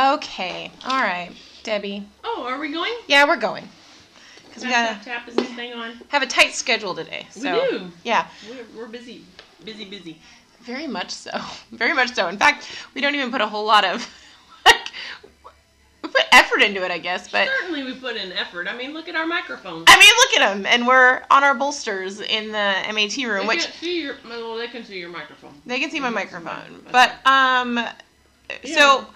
Okay. All right, Debbie. Oh, are we going? Yeah, we're going because we gotta tap, tap. Is this thing on? have a tight schedule today. So we do. yeah, We're, we're busy, busy, busy. very much so. Very much so. In fact, we don't even put a whole lot of like we put effort into it, I guess. But Certainly, we put in effort. I mean, look at our microphones. I mean, look at them, and we're on our bolsters in the MAT room, They which can't see your. Well, they can see your microphone. They can see my microphone. But um Yeah. so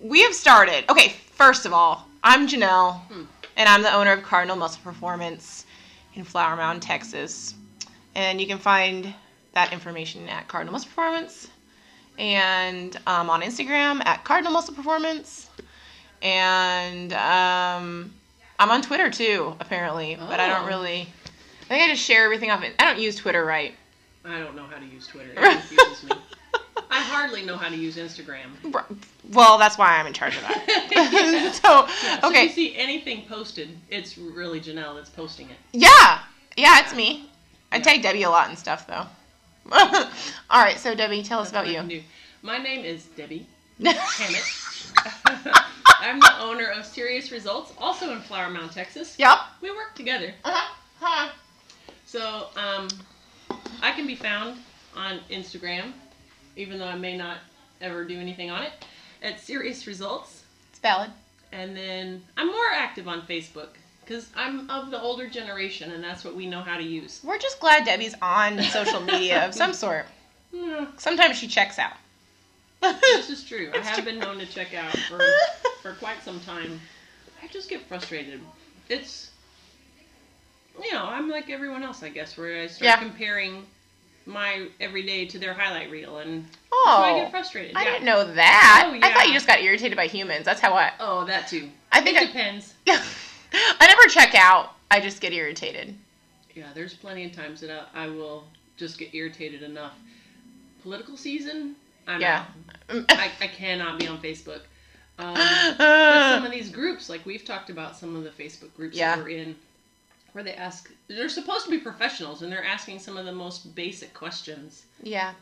we have started. Okay, first of all, I'm Janelle Hmm. and I'm the owner of Cardinal Muscle Performance in Flower Mound, Texas. And you can find that information at Cardinal Muscle Performance and um, on Instagram at Cardinal Muscle Performance. And um, I'm on Twitter too, apparently, but I don't Oh. really. I think I just share everything off it. I don't use Twitter right. I don't know how to use Twitter. It confuses me. I hardly know how to use Instagram. Well, that's why I'm in charge of that. so, Yeah, so if you see anything posted, it's really Janelle that's posting it. Yeah. Yeah, it's me. I Yeah. tag Debbie a lot and stuff, though. All right, so Debbie, tell us That's about I can you. My name is Debbie Hammett. I'm the owner of Serious Results, also in Flower Mound, Texas. yep. We work together. Uh-huh. Huh. So, um, I can be found on Instagram, even though I may not ever do anything on it, at Serious Results. It's valid. And then I'm more active on Facebook because I'm of the older generation, and that's what we know how to use. We're just glad Debbie's on social media of some sort. Sometimes she checks out. this is true. I have true. been known to check out for for quite some time. I just get frustrated. It's you know, I'm like everyone else, I guess, where I start Yeah. comparing my everyday to their highlight reel, and Oh, so I get frustrated. I yeah. didn't know that. Oh, I thought you just got irritated by humans. That's how I. Oh, that too. I think it I. depends. I never check out. I just get irritated. Yeah, there's plenty of times that I, I will just get irritated enough. Political season, I'm Yeah. I, I cannot be on Facebook. Um, some of these groups, like we've talked about some of the Facebook groups Yeah. that we're in, where they ask, they're supposed to be professionals and they're asking some of the most basic questions. yeah,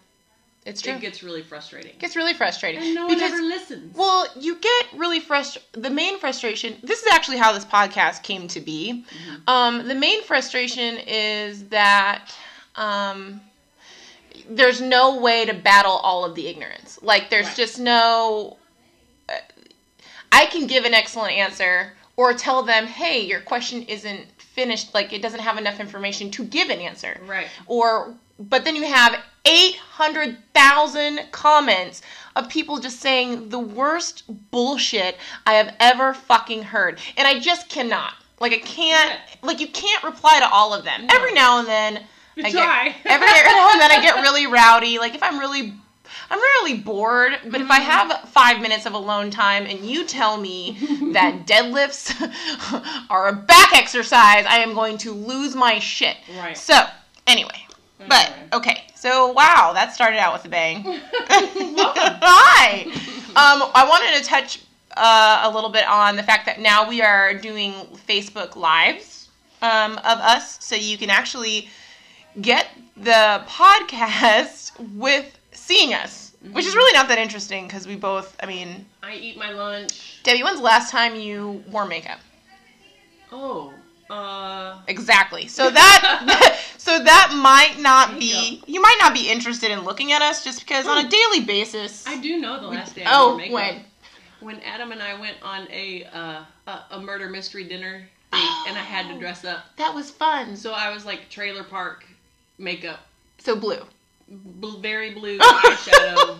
it's true. It gets really frustrating. It gets really frustrating and no one because ever listens. well, you get really frustrated. The main frustration. This is actually how this podcast came to be. Mhm. Um, the main frustration is that um, there's no way to battle all of the ignorance. Like there's Right. just no. uh, I can give an excellent answer or tell them, hey, your question isn't finished. Like it doesn't have enough information to give an answer right. or but then you have 800,000 comments of people just saying the worst bullshit I have ever fucking heard. And I just cannot. Like I can't like you can't reply to all of them. No. Every now and then You I try. get every now and then I get really rowdy. Like if I'm really I'm really bored, but if I Mhm. have five minutes of alone time and you tell me that deadlifts are a back exercise, I am going to lose my shit. Right. So, anyway, but okay. So, wow, that started out with a bang. Hi. Um, I wanted to touch uh, a little bit on the fact that now we are doing Facebook lives um, of us, so you can actually get the podcast with seeing us, which is Mhm. really not that interesting because we both. I mean, I eat my lunch. Debbie, when's the last time you wore makeup? Oh, uh, Exactly. So that so that might not be you might not be interested in looking at us just because on a Oh. daily basis. I do know the last day I oh, wore makeup. when? when Adam and I went on a uh, a, a murder mystery dinner date, and I had to dress up. That was fun. So I was like trailer park makeup, So blue. Bl- very blue eyeshadow,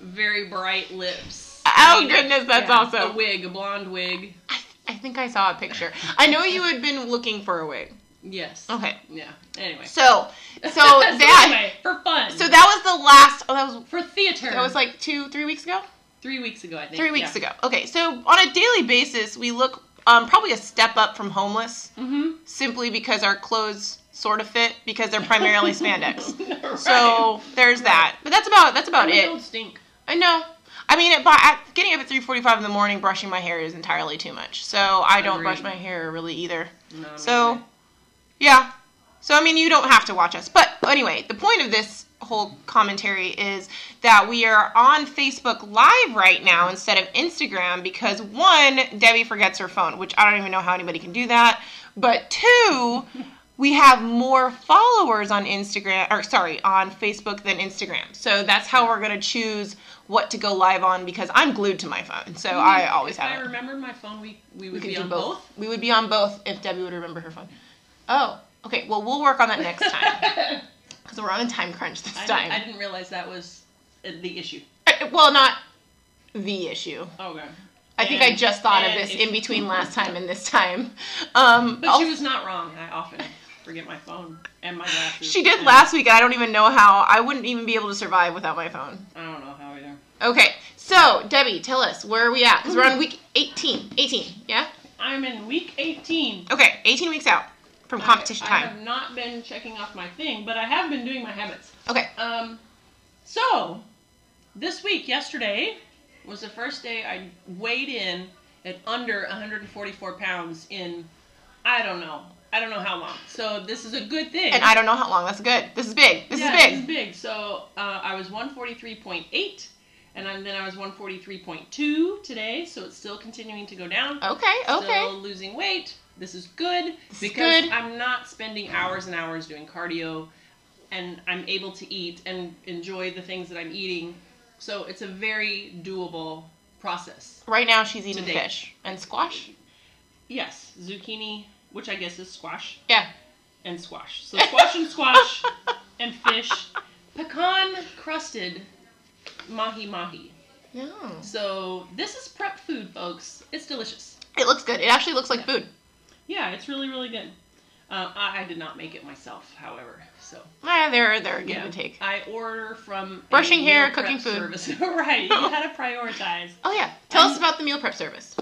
very bright lips. Oh, goodness, that's awesome. A wig, a blonde wig. I, I think I saw a picture. I know you had been looking for a wig. Yes. Okay. Yeah. Anyway. So so that anyway, for fun. so that was the last. Oh, that was for theater. that was like two three weeks ago. three weeks ago, I think. Three weeks ago. Okay, so on a daily basis, we look um, probably a step up from homeless, Mm-hmm. simply because our clothes sort of fit because they're primarily spandex. right. So there's that. But that's about that's about it. don't stink. I know. I mean, at, at, getting up at 3:45 in the morning, brushing my hair is entirely too much. So I don't brush my hair really either. No, So, no. yeah. So I mean, you don't have to watch us. But anyway, the point of this whole commentary is that we are on Facebook Live right now instead of Instagram because one, Debbie forgets her phone, which I don't even know how anybody can do that. But two, we have more followers on Instagram or sorry, on Facebook than Instagram. So that's how we're gonna choose what to go live on because I'm glued to my phone. So I always if have I it. remembered my phone, we we would We be on both. both. We would be on both if Debbie would remember her phone. Oh, okay. Well, we'll work on that next time because we're on a time crunch this I, time. didn't, I didn't realize that was uh, the issue. Uh, Well, not the issue. Okay. I think I just thought of this in between last time and this time. Um, But also- she was not wrong. I often forget my phone and my glasses. she did and last week. and I don't even know how. I wouldn't even be able to survive without my phone. I don't know how either. Okay, so Debbie, tell us where are we at? Because we're on week 18. 18, yeah. I'm in week 18. Okay, 18 weeks out from competition I, I time. have not been checking off my thing, but I have been doing my habits. Okay. Um, so this week, yesterday, was the first day I weighed in at under 144 pounds in I don't know. I don't know how long. So this is a good thing. And I don't know how long. That's good. This is big. This yeah, is big. This is big. So uh, I was 143.8, and then I was 143.2 today. So it's still continuing to go down. Okay, okay. Still losing weight. This is good This is because good. I'm not spending hours and hours doing cardio, and I'm able to eat and enjoy the things that I'm eating. So it's a very doable process. Right now she's eating To date. fish and squash. Yes, zucchini, which I guess is squash, Yeah. and squash. So squash and squash and fish, pecan crusted mahi mahi. No. So this is prep food, folks. It's delicious. It looks good. It actually looks like food. Yeah, it's really really good. Uh, I, I did not make it myself, however. So Ah, they're they're give yeah, and take. I order from Brushing hair, cooking food. Service. right, you gotta prioritize. Oh yeah. Tell us about the meal prep service.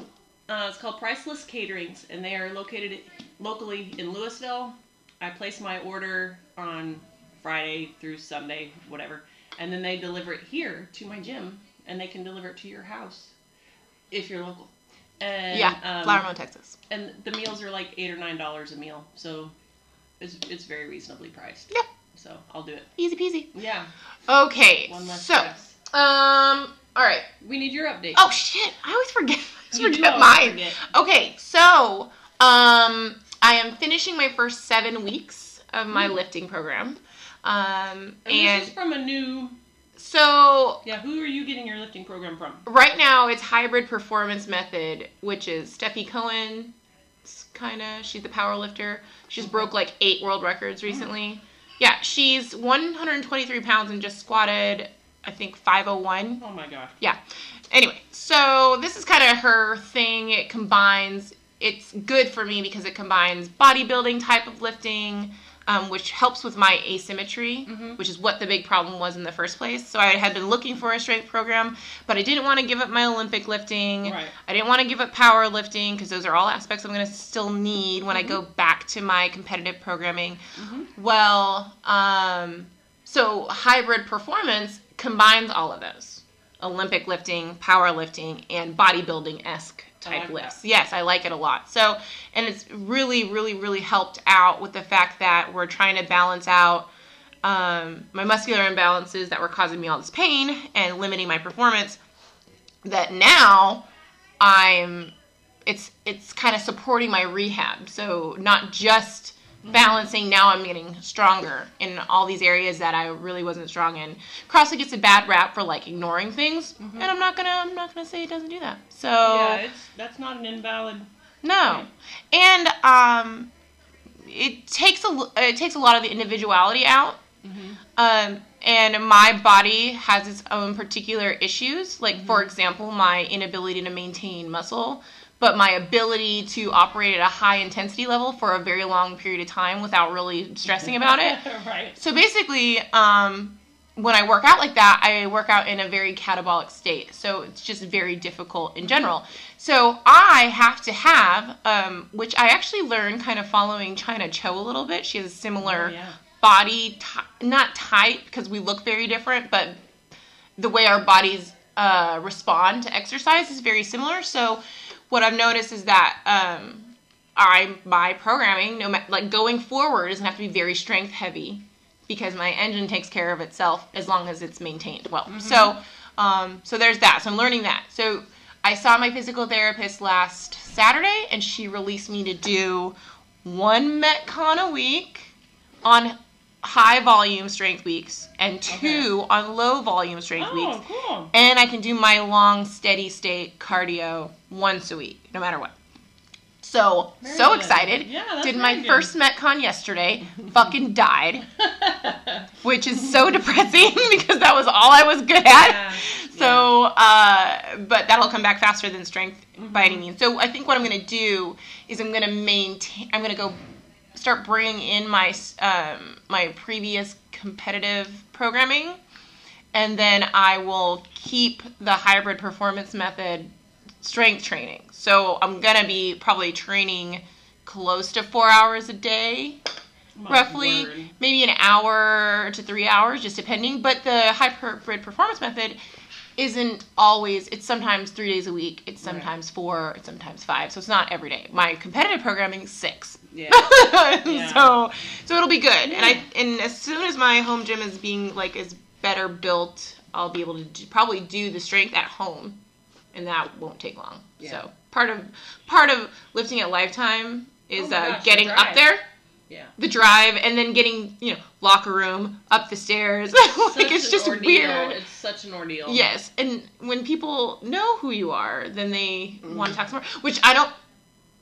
Uh, it's called Priceless Caterings, and they are located locally in Lewisville. I place my order on Friday through Sunday, whatever, and then they deliver it here to my gym, and they can deliver it to your house if you're local. And, yeah, um, Flower Mound, Texas. and the meals are like eight or nine dollars a meal, so it's it's very reasonably priced. Yeah. So I'll do it. Easy peasy. Yeah. Okay. One less so, stress. um, all right. We need your update. Oh shit! I always forget. I always forget mine. forget. Okay, so um, I am finishing my first seven weeks of my Hmm. lifting program. Um, And, and this is from a new. so Yeah, who are you getting your lifting program from? right now it's hybrid performance method, which is Stefi Cohen. It's Kind of, she's the power lifter. She's broke like eight world records recently. Yeah, she's 123 pounds and just squatted, I think 501. Oh my gosh. Yeah. Anyway, so this is kind of her thing. It combines. It's good for me because it combines bodybuilding type of lifting, um, which helps with my asymmetry, Mhm. which is what the big problem was in the first place. So I had been looking for a strength program, but I didn't want to give up my Olympic lifting. Right. I didn't want to give up power lifting because those are all aspects I'm going to still need when I go back to my competitive programming. Mhm. Well, um, so hybrid performance combines all of those Olympic lifting, powerlifting, and bodybuilding esque type like lifts. Yes, I like it a lot. So, and it's really, really, really helped out with the fact that we're trying to balance out um, my muscular imbalances that were causing me all this pain and limiting my performance. That now I'm it's it's kind of supporting my rehab. So not just balancing. Now I'm getting stronger in all these areas that I really wasn't strong in. CrossFit gets a bad rap for like ignoring things, and I'm not gonna I'm not gonna say it doesn't do that. So Yeah, it's that's not an invalid. no, and um, it takes a it takes a lot of the individuality out. Um, and my body has its own particular issues. Like, for example, my inability to maintain muscle, but my ability to operate at a high intensity level for a very long period of time without really stressing about it. right. So basically, um, when I work out like that, I work out in a very catabolic state. So it's just very difficult in general. So I have to have, um, which I actually learned kind of following Chyna Cho a little bit. She has a similar Oh, yeah. Body, not type because we look very different, but the way our bodies uh, respond to exercise is very similar. So what I've noticed is that um, I my programming, no ma- like going forward, doesn't have to be very strength heavy because my engine takes care of itself as long as it's maintained well. So, um, so there's that. So I'm learning that. So I saw my physical therapist last Saturday, and she released me to do one Metcon a week on high volume strength weeks and two on low volume strength weeks. Oh, cool. And I can do my long, steady state cardio once a week, no matter what. So, Very so good. excited. Yeah, Did my good. first Metcon yesterday. fucking died, which is so depressing because that was all I was good at. Yeah, So, uh, but that'll come back faster than strength by Mm-hmm. any means. So I think what I'm going to do is I'm going to maintain. I'm going to go start bringing in my um, my previous competitive programming, and then I will keep the hybrid performance method strength training. So I'm to be probably training close to four hours a day My roughly word. maybe an hour to three hours just depending but the hybrid performance method isn't always it's sometimes three days a week it's Right. sometimes four it's sometimes five so it's not every day my competitive programming is six Yeah. so so it'll be good and i and as soon as my home gym is being like is better built i'll be able to do, probably do the strength at home and that won't take long Yeah. so part of part of lifting at lifetime is Oh uh, gosh, the getting up there Yeah. the drive and then getting you know locker room up the stairs like it's just ordeal. weird It's such an ordeal. yes and when people know who you are then they Mm-hmm. want to talk some more which i don't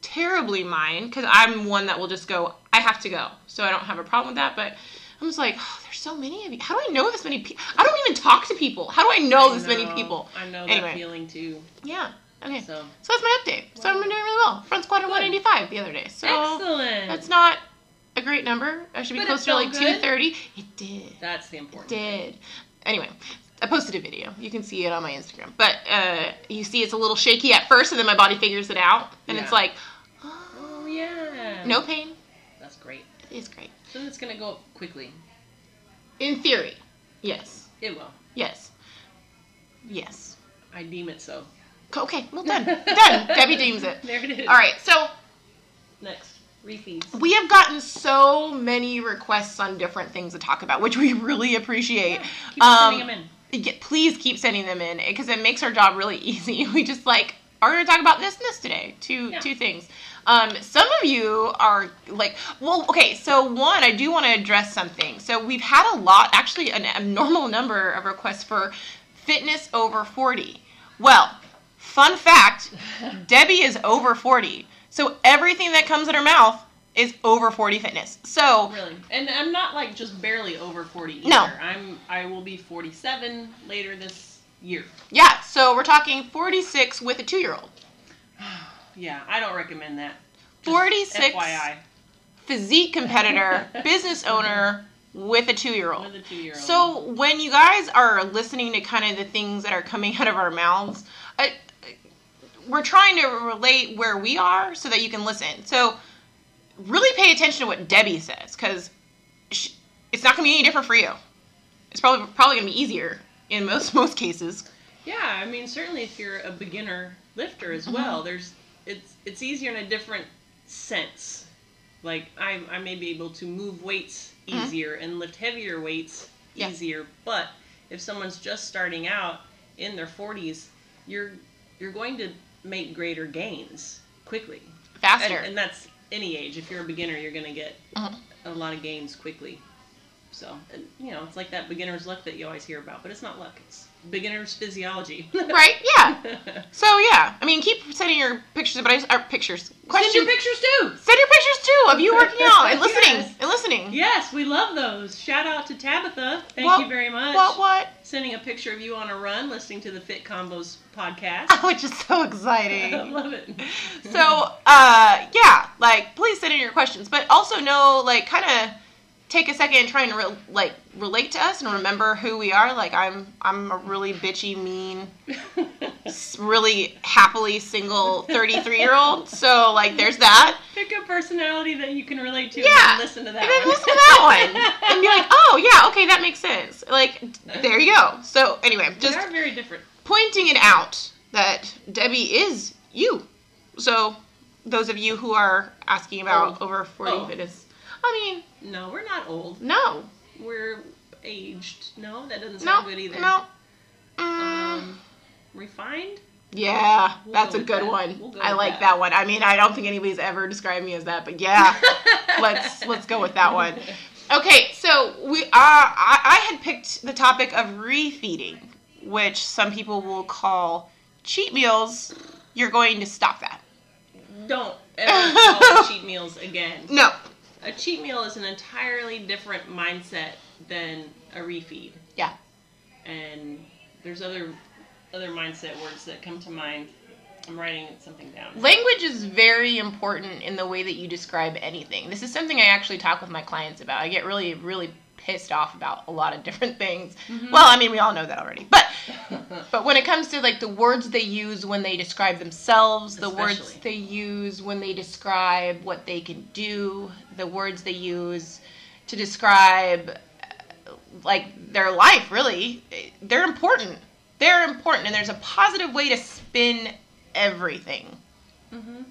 terribly mine because i'm one that will just go i have to go so i don't have a problem with that but i'm just like oh, there's so many of you how do i know this many people i don't even talk to people how do i know I this many people I know Anyway. that feeling too. yeah okay so, So that's my update so i'm doing really well front squat at 185 the other day so excellent. that's not a great number i should be But closer to like good. 230 it did That's the important. did. Anyway, I posted a video. You can see it on my Instagram. But uh, you see it's a little shaky at first, and then my body figures it out. And it's like, yeah. no pain. That's great. It is great. So it's gonna go up quickly. In theory, yes. It will. Yes. Yes. I deem it so. Okay, well done. done. Debbie deems it. There it is. All right, so Next, refeeds. we have gotten so many requests on different things to talk about, which we really appreciate. Keep Um, sending them in. Get, please keep sending them in because it makes our job really easy. We just like are going to talk about this and this today. Two Yeah. two things. Um, some of you are like, well, okay. So one, I do want to address something. So we've had a lot, actually, an abnormal number of requests for fitness over forty. Well, fun fact, Debbie is over forty. So everything that comes in her mouth is over forty fitness. So Really, and I'm not like just barely over 40 either. No. I'm I will be 47 later this year. yeah, so we're talking forty six with a two year old. Yeah, I don't recommend that. Just 46 FYI physique competitor, business owner with a two year old. with a two year old. So when you guys are listening to kind of the things that are coming out of our mouths, I, we're trying to relate where we are so that you can listen. So really pay attention to what Debbie says because it's not going to be any different for you. It's probably probably going to be easier in most most cases. Yeah, I mean certainly if you're a beginner lifter as Mm-hmm. well, there's it's it's easier in a different sense. Like I I may be able to move weights Mhm. easier and lift heavier weights Yeah. easier, but if someone's just starting out in their 40s, you're you're going to make greater gains quickly. Faster. and that's any age. If you're a beginner, you're going to get Mhm. a lot of gains quickly. So, and, you know, it's like that beginner's luck that you always hear about, but it's not luck. It's beginner's physiology. right? Yeah. So yeah, I mean, keep sending your pictures, but I just, or pictures. Send Questions. your pictures too. Send your pictures too of you working out and listening Yes. and listening. Yes, we love those. Shout out to Tabitha. Thank you very much. What? What? Sending a picture of you on a run, listening to the Fit Convos podcast. Which is so exciting. I love it. so uh, yeah, like please send in your questions, but also know like kind of take a second and try and re- like relate to us and remember who we are. Like I'm I'm a really bitchy, mean, really happily single 33 year old. So like there's that. Pick a personality that you can relate to Yeah. and listen to that and then one. listen to that one and be like, oh yeah, okay, that makes sense. Like there you go. So anyway, They just are very different. pointing it out that Debbie is you. So those of you who are asking about Oh. over 40 Oh. fitness, I mean, No, we're not old. no, we're aged. No, that doesn't No, sound good either. no. Mm, Um, refined? yeah, we'll that's go a good that. one. We'll go I like that. that. one. I mean, I don't think anybody's ever described me as that, but yeah, let's let's go with that one. Okay, so we uh, I, I had picked the topic of refeeding, which some people will call cheat meals. You're going to stop that. Don't ever call cheat meals again. No. A cheat meal is an entirely different mindset than a refeed. Yeah. And there's other other mindset words that come to mind. I'm writing something down. Language is very important in the way that you describe anything. This is something I actually talk with my clients about. I get really, really pissed off about a lot of different things. Well, I mean, we all know that already. But but when it comes to like the words they use when they describe themselves, the words they use when they describe what they can do, the words they use to describe uh, like their life, really, they're important. They're important, and there's a positive way to spin everything. hmm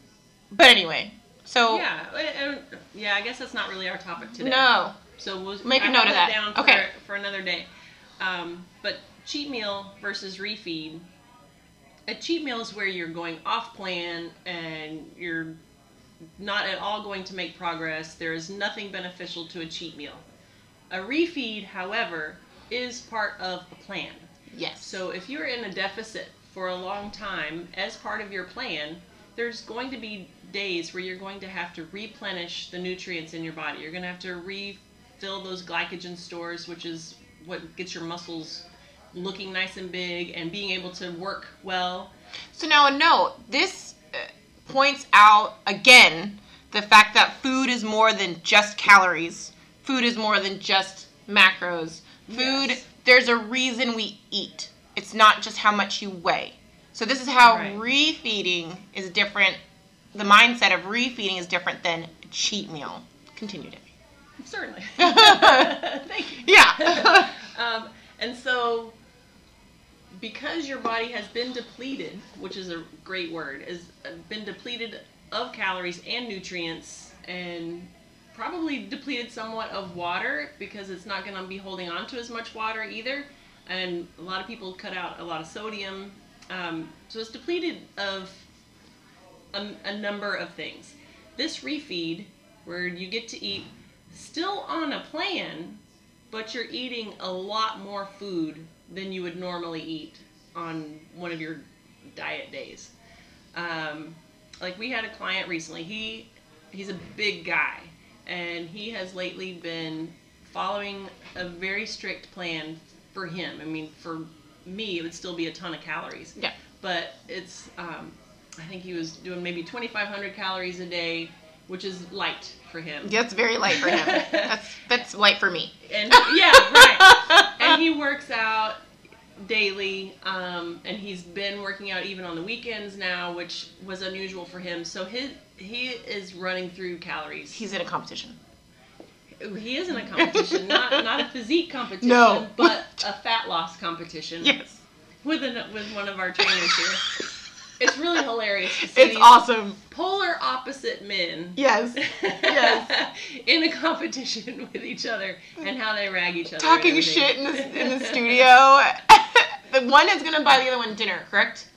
But anyway, so Yeah, yeah. I guess that's not really our topic today. no, So we'll Make a note of that down for, Okay. for another day. Um, but cheat meal versus refeed. A cheat meal is where you're going off plan and you're not at all going to make progress. There is nothing beneficial to a cheat meal. A refeed, however, is part of a plan. yes. So if you're in a deficit for a long time as part of your plan, there's going to be days where you're going to have to replenish the nutrients in your body. You're going to have to refill those glycogen stores, which is what gets your muscles looking nice and big and being able to work well. So now a note. This uh, points out again the fact that food is more than just calories. Food is more than just macros. Food. Yes. There's a reason we eat. It's not just how much you weigh. So this is how Right. refeeding is different. The mindset of refeeding is different than a cheat meal. Continue, Debbie. Certainly. Thank you. Yeah. um, and so, because your body has been depleted, which is a great word, has been depleted of calories and nutrients, and probably depleted somewhat of water because it's not going to be holding on to as much water either. And a lot of people cut out a lot of sodium. Um, so it's depleted of a, a number of things. This refeed, where you get to eat still on a plan, but you're eating a lot more food than you would normally eat on one of your diet days. Um, like we had a client recently. He he's a big guy, and he has lately been following a very strict plan for him. I mean, for me, it would still be a ton of calories. Yeah. But it's um, I think he was doing maybe 2,500 calories a day, which is light for him. That's very light for him. That's that's light for me. And yeah, right. and he works out daily, um, and he's been working out even on the weekends now, which was unusual for him. So his he is running through calories. He's in a competition. he is in a competition, not not a physique competition, No. but a fat loss competition Yes. with an, with one of our trainers here. It's really hilarious to see It's awesome. polar opposite men Yes. Yes. in a competition with each other and how they rag each other. Talking shit in the in the studio. the one is gonna buy the other one dinner, correct?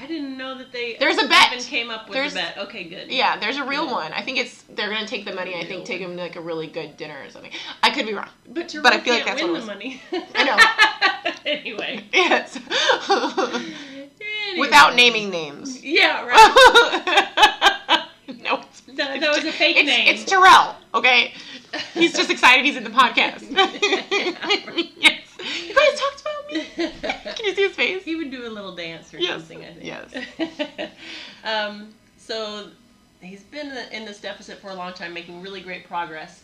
I didn't know that they There's a bet. even came up with There's- a bet. Okay, good. Yeah, there's a real Yeah. one. I think it's they're gonna take the money. I think take him to like a really good dinner or something. I could be wrong. But But I feel like that's win what it the money. I know. anyway. Yes. Anyway. Without naming names. Yeah, right. no, it's, That, that was a fake it's, name. it's Terrell. Okay, he's just excited he's in the podcast. yes. You guys talked about me. Can you see his face? He would do a little dance or Yes, something, I think. yes. um, so he's been in this deficit for a long time, making really great progress.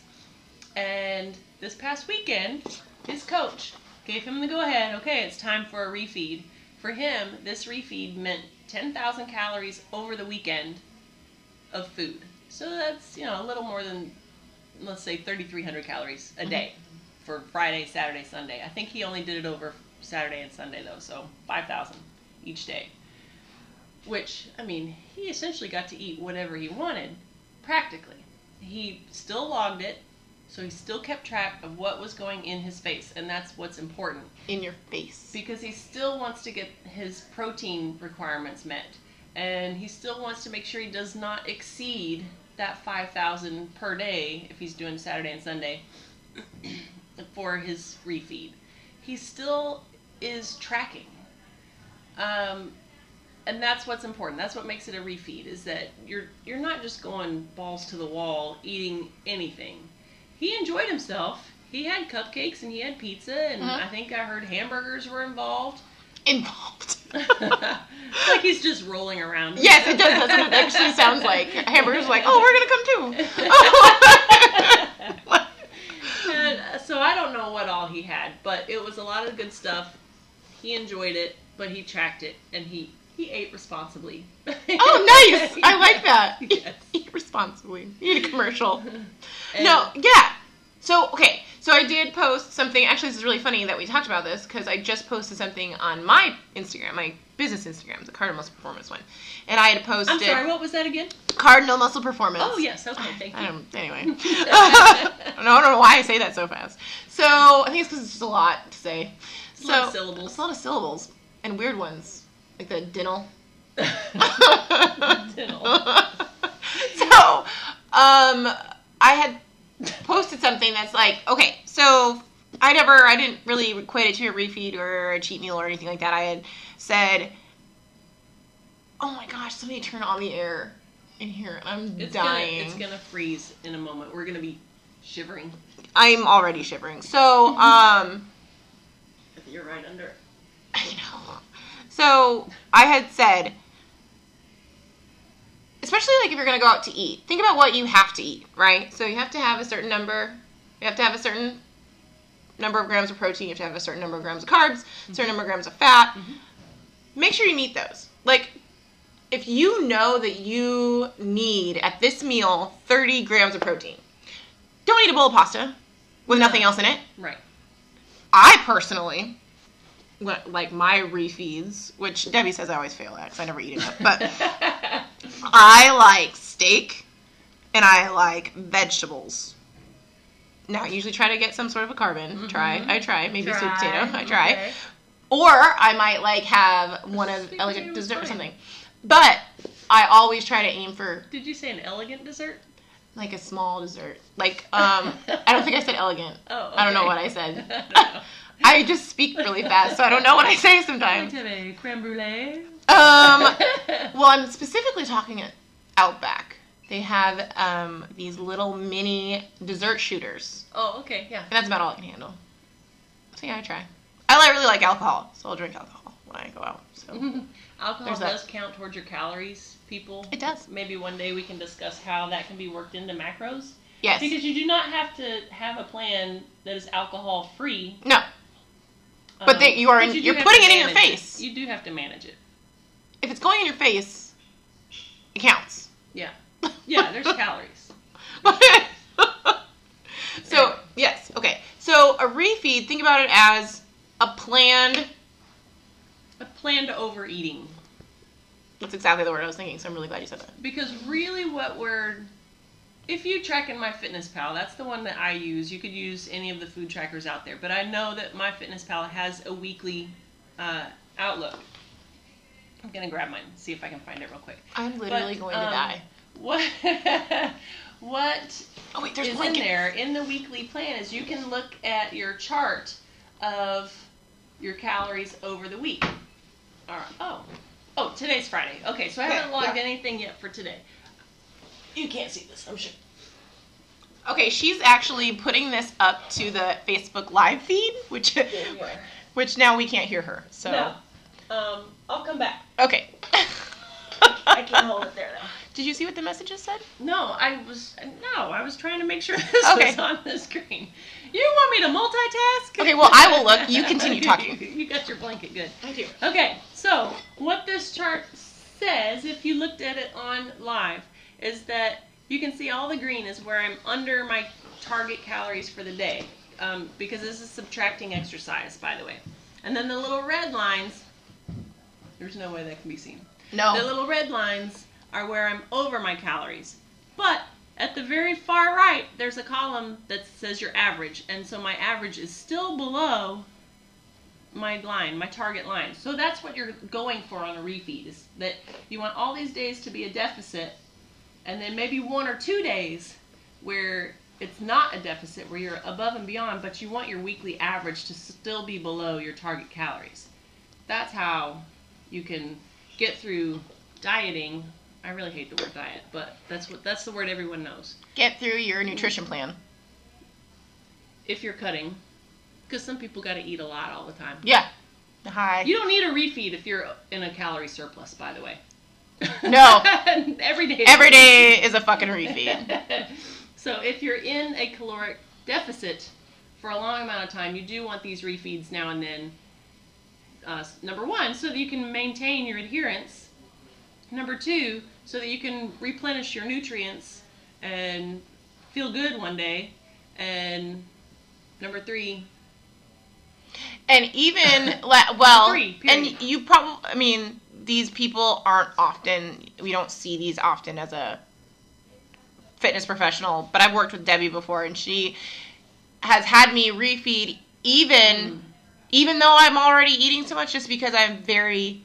And this past weekend, his coach gave him the go ahead. Okay, it's time for a refeed. For him, this refeed meant 10,000 calories over the weekend of food. So that's, you know, a little more than, let's say, 3,300 calories a mm-hmm. day for Friday, Saturday, Sunday. I think he only did it over Saturday and Sunday, though, so 5,000 each day. Which, I mean, he essentially got to eat whatever he wanted, practically. He still logged it, So he still kept track of what was going in his face, and that's what's important In your face. because he still wants to get his protein requirements met, and he still wants to make sure he does not exceed that 5,000 per day if he's doing Saturday and Sunday for his refeed. He still is tracking. Um, and that's what's important. That's what makes it a refeed is that you're you're not just going balls to the wall eating anything. He enjoyed himself. He had cupcakes and he had pizza and Mhm. I think I heard hamburgers were involved. Involved. like he's just rolling around. yes, it does. That's what it actually sounds like. Hamburger's like, oh, we're gonna come too. And, uh, so I don't know what all he had, but it was a lot of good stuff. He enjoyed it, but he tracked it and he he ate responsibly. oh, nice. I like that. Yes. Eat responsibly. Eat a commercial. No, yeah. So okay, so I did post something. Actually, this is really funny that we talked about this because I just posted something on my Instagram, my business Instagram, the Cardinal Muscle Performance one, and I had posted I'm sorry, what was that again? Cardinal Muscle Performance. Oh yes, okay, thank you. don't, anyway, I don't know why I say that so fast. So I think it's because it's just a lot to say. It's a so lot of syllables. It's a lot of syllables and weird ones, like the dinnel. Dinnel. so, um, I had posted something that's like, okay, so I never, I didn't really equate it to a refeed or a cheat meal or anything like that. I had said, oh my gosh, somebody turn on the air in here. I'm It's dying. Gonna, it's gonna freeze in a moment. We're gonna be shivering. I'm already shivering. So, um, You're right under. I know. So I had said, especially like if you're gonna go out to eat, think about what you have to eat, right? So you have to have a certain number. You have to have a certain number of grams of protein. You have to have a certain number of grams of carbs, a certain number of grams of fat. Mhm. Make sure you meet those. Like, if you know that you need at this meal 30 grams of protein, don't eat a bowl of pasta with nothing else in it. Right. I personally, what- like my refeeds, which Debbie says I always fail at because I never eat enough, but I like steak and I like vegetables. Now, I usually try to get some sort of a carbon. Try, Mhm. I try. Maybe sweet potato. I try. okay. Or I might like have one of Sweet elegant dessert or something. But I always try to aim for Did you say an elegant dessert? like a small dessert. Like um, I don't think I said elegant. Oh, I don't know what I said. I. I just speak really fast, so I don't know what I say sometimes. creme brulee. Um, well, I'm specifically talking at Outback. They have um, these little mini dessert shooters, oh, okay, yeah. and that's about all I can handle. So yeah, I try. I like, really like alcohol, so I'll drink alcohol when I go out. So Alcohol There's that. does count towards your calories, people. it does. Maybe one day we can discuss how that can be worked into macros. Yes. Because you do not have to have a plan that is alcohol free. No. But they- you are in- do you're putting it in your face. You do have to manage it. If it's going in your face, it counts. Yeah. Yeah, there's calories. so yes, okay. So a refeed, think about it as a planned. A plan to overeating. That's exactly the word I was thinking. So I'm really glad you said that. Because really, what we're if you track in MyFitnessPal, that's the one that I use. You could use any of the food trackers out there, but I know that MyFitnessPal has a weekly uh, outlook. I'm gonna grab mine, see if I can find it real quick. I'm literally But, going um, to die. What what Oh wait, there's is in there in the weekly plan is you can look at your chart of your calories over the week. All right. Oh, oh, today's Friday. Okay, so I haven't Yeah, logged yeah. anything yet for today. You can't see this, I'm sure. Okay, she's actually putting this up to the Facebook live feed, which which now we can't hear her. So No. Um, I'll come back. okay. I can't hold it there though. Did you see what the messages said? No, I was no, I was trying to make sure this Okay. was on the screen. You want me to multitask? Okay, well, I will look. You continue talking. you got your blanket good. I do. Okay, so what this chart says, if you looked at it on live, is that you can see all the green is where I'm under my target calories for the day. Um, because this is subtracting exercise, by the way. And then the little red lines, there's no way that can be seen. No. The little red lines are where I'm over my calories. But at the very far right, there's a column that says your average, and so my average is still below my line, my target line. So that's what you're going for on a refeed is that you want all these days to be a deficit, and then maybe one or two days where it's not a deficit, where you're above and beyond, but you want your weekly average to still be below your target calories. That's how you can get through dieting. I really hate the word diet, but that's what that's the word everyone knows. Get through your nutrition plan. If you're cutting, because some people got to eat a lot all the time. Yeah. Hi. You don't need a refeed if you're in a calorie surplus, by the way. No. Every day. Every day is a fucking refeed. so if you're in a caloric deficit for a long amount of time, you do want these refeeds now and then. Uh, number one, so that you can maintain your adherence. Number two, so that you can replenish your nutrients and feel good one day. And number three, And even la- well, Agree, and you probably, I mean, these people aren't often. We don't see these often as a fitness professional. But I've worked with Debbie before, and she has had me refeed even, Mm. even though I'm already eating so much, just because I'm very.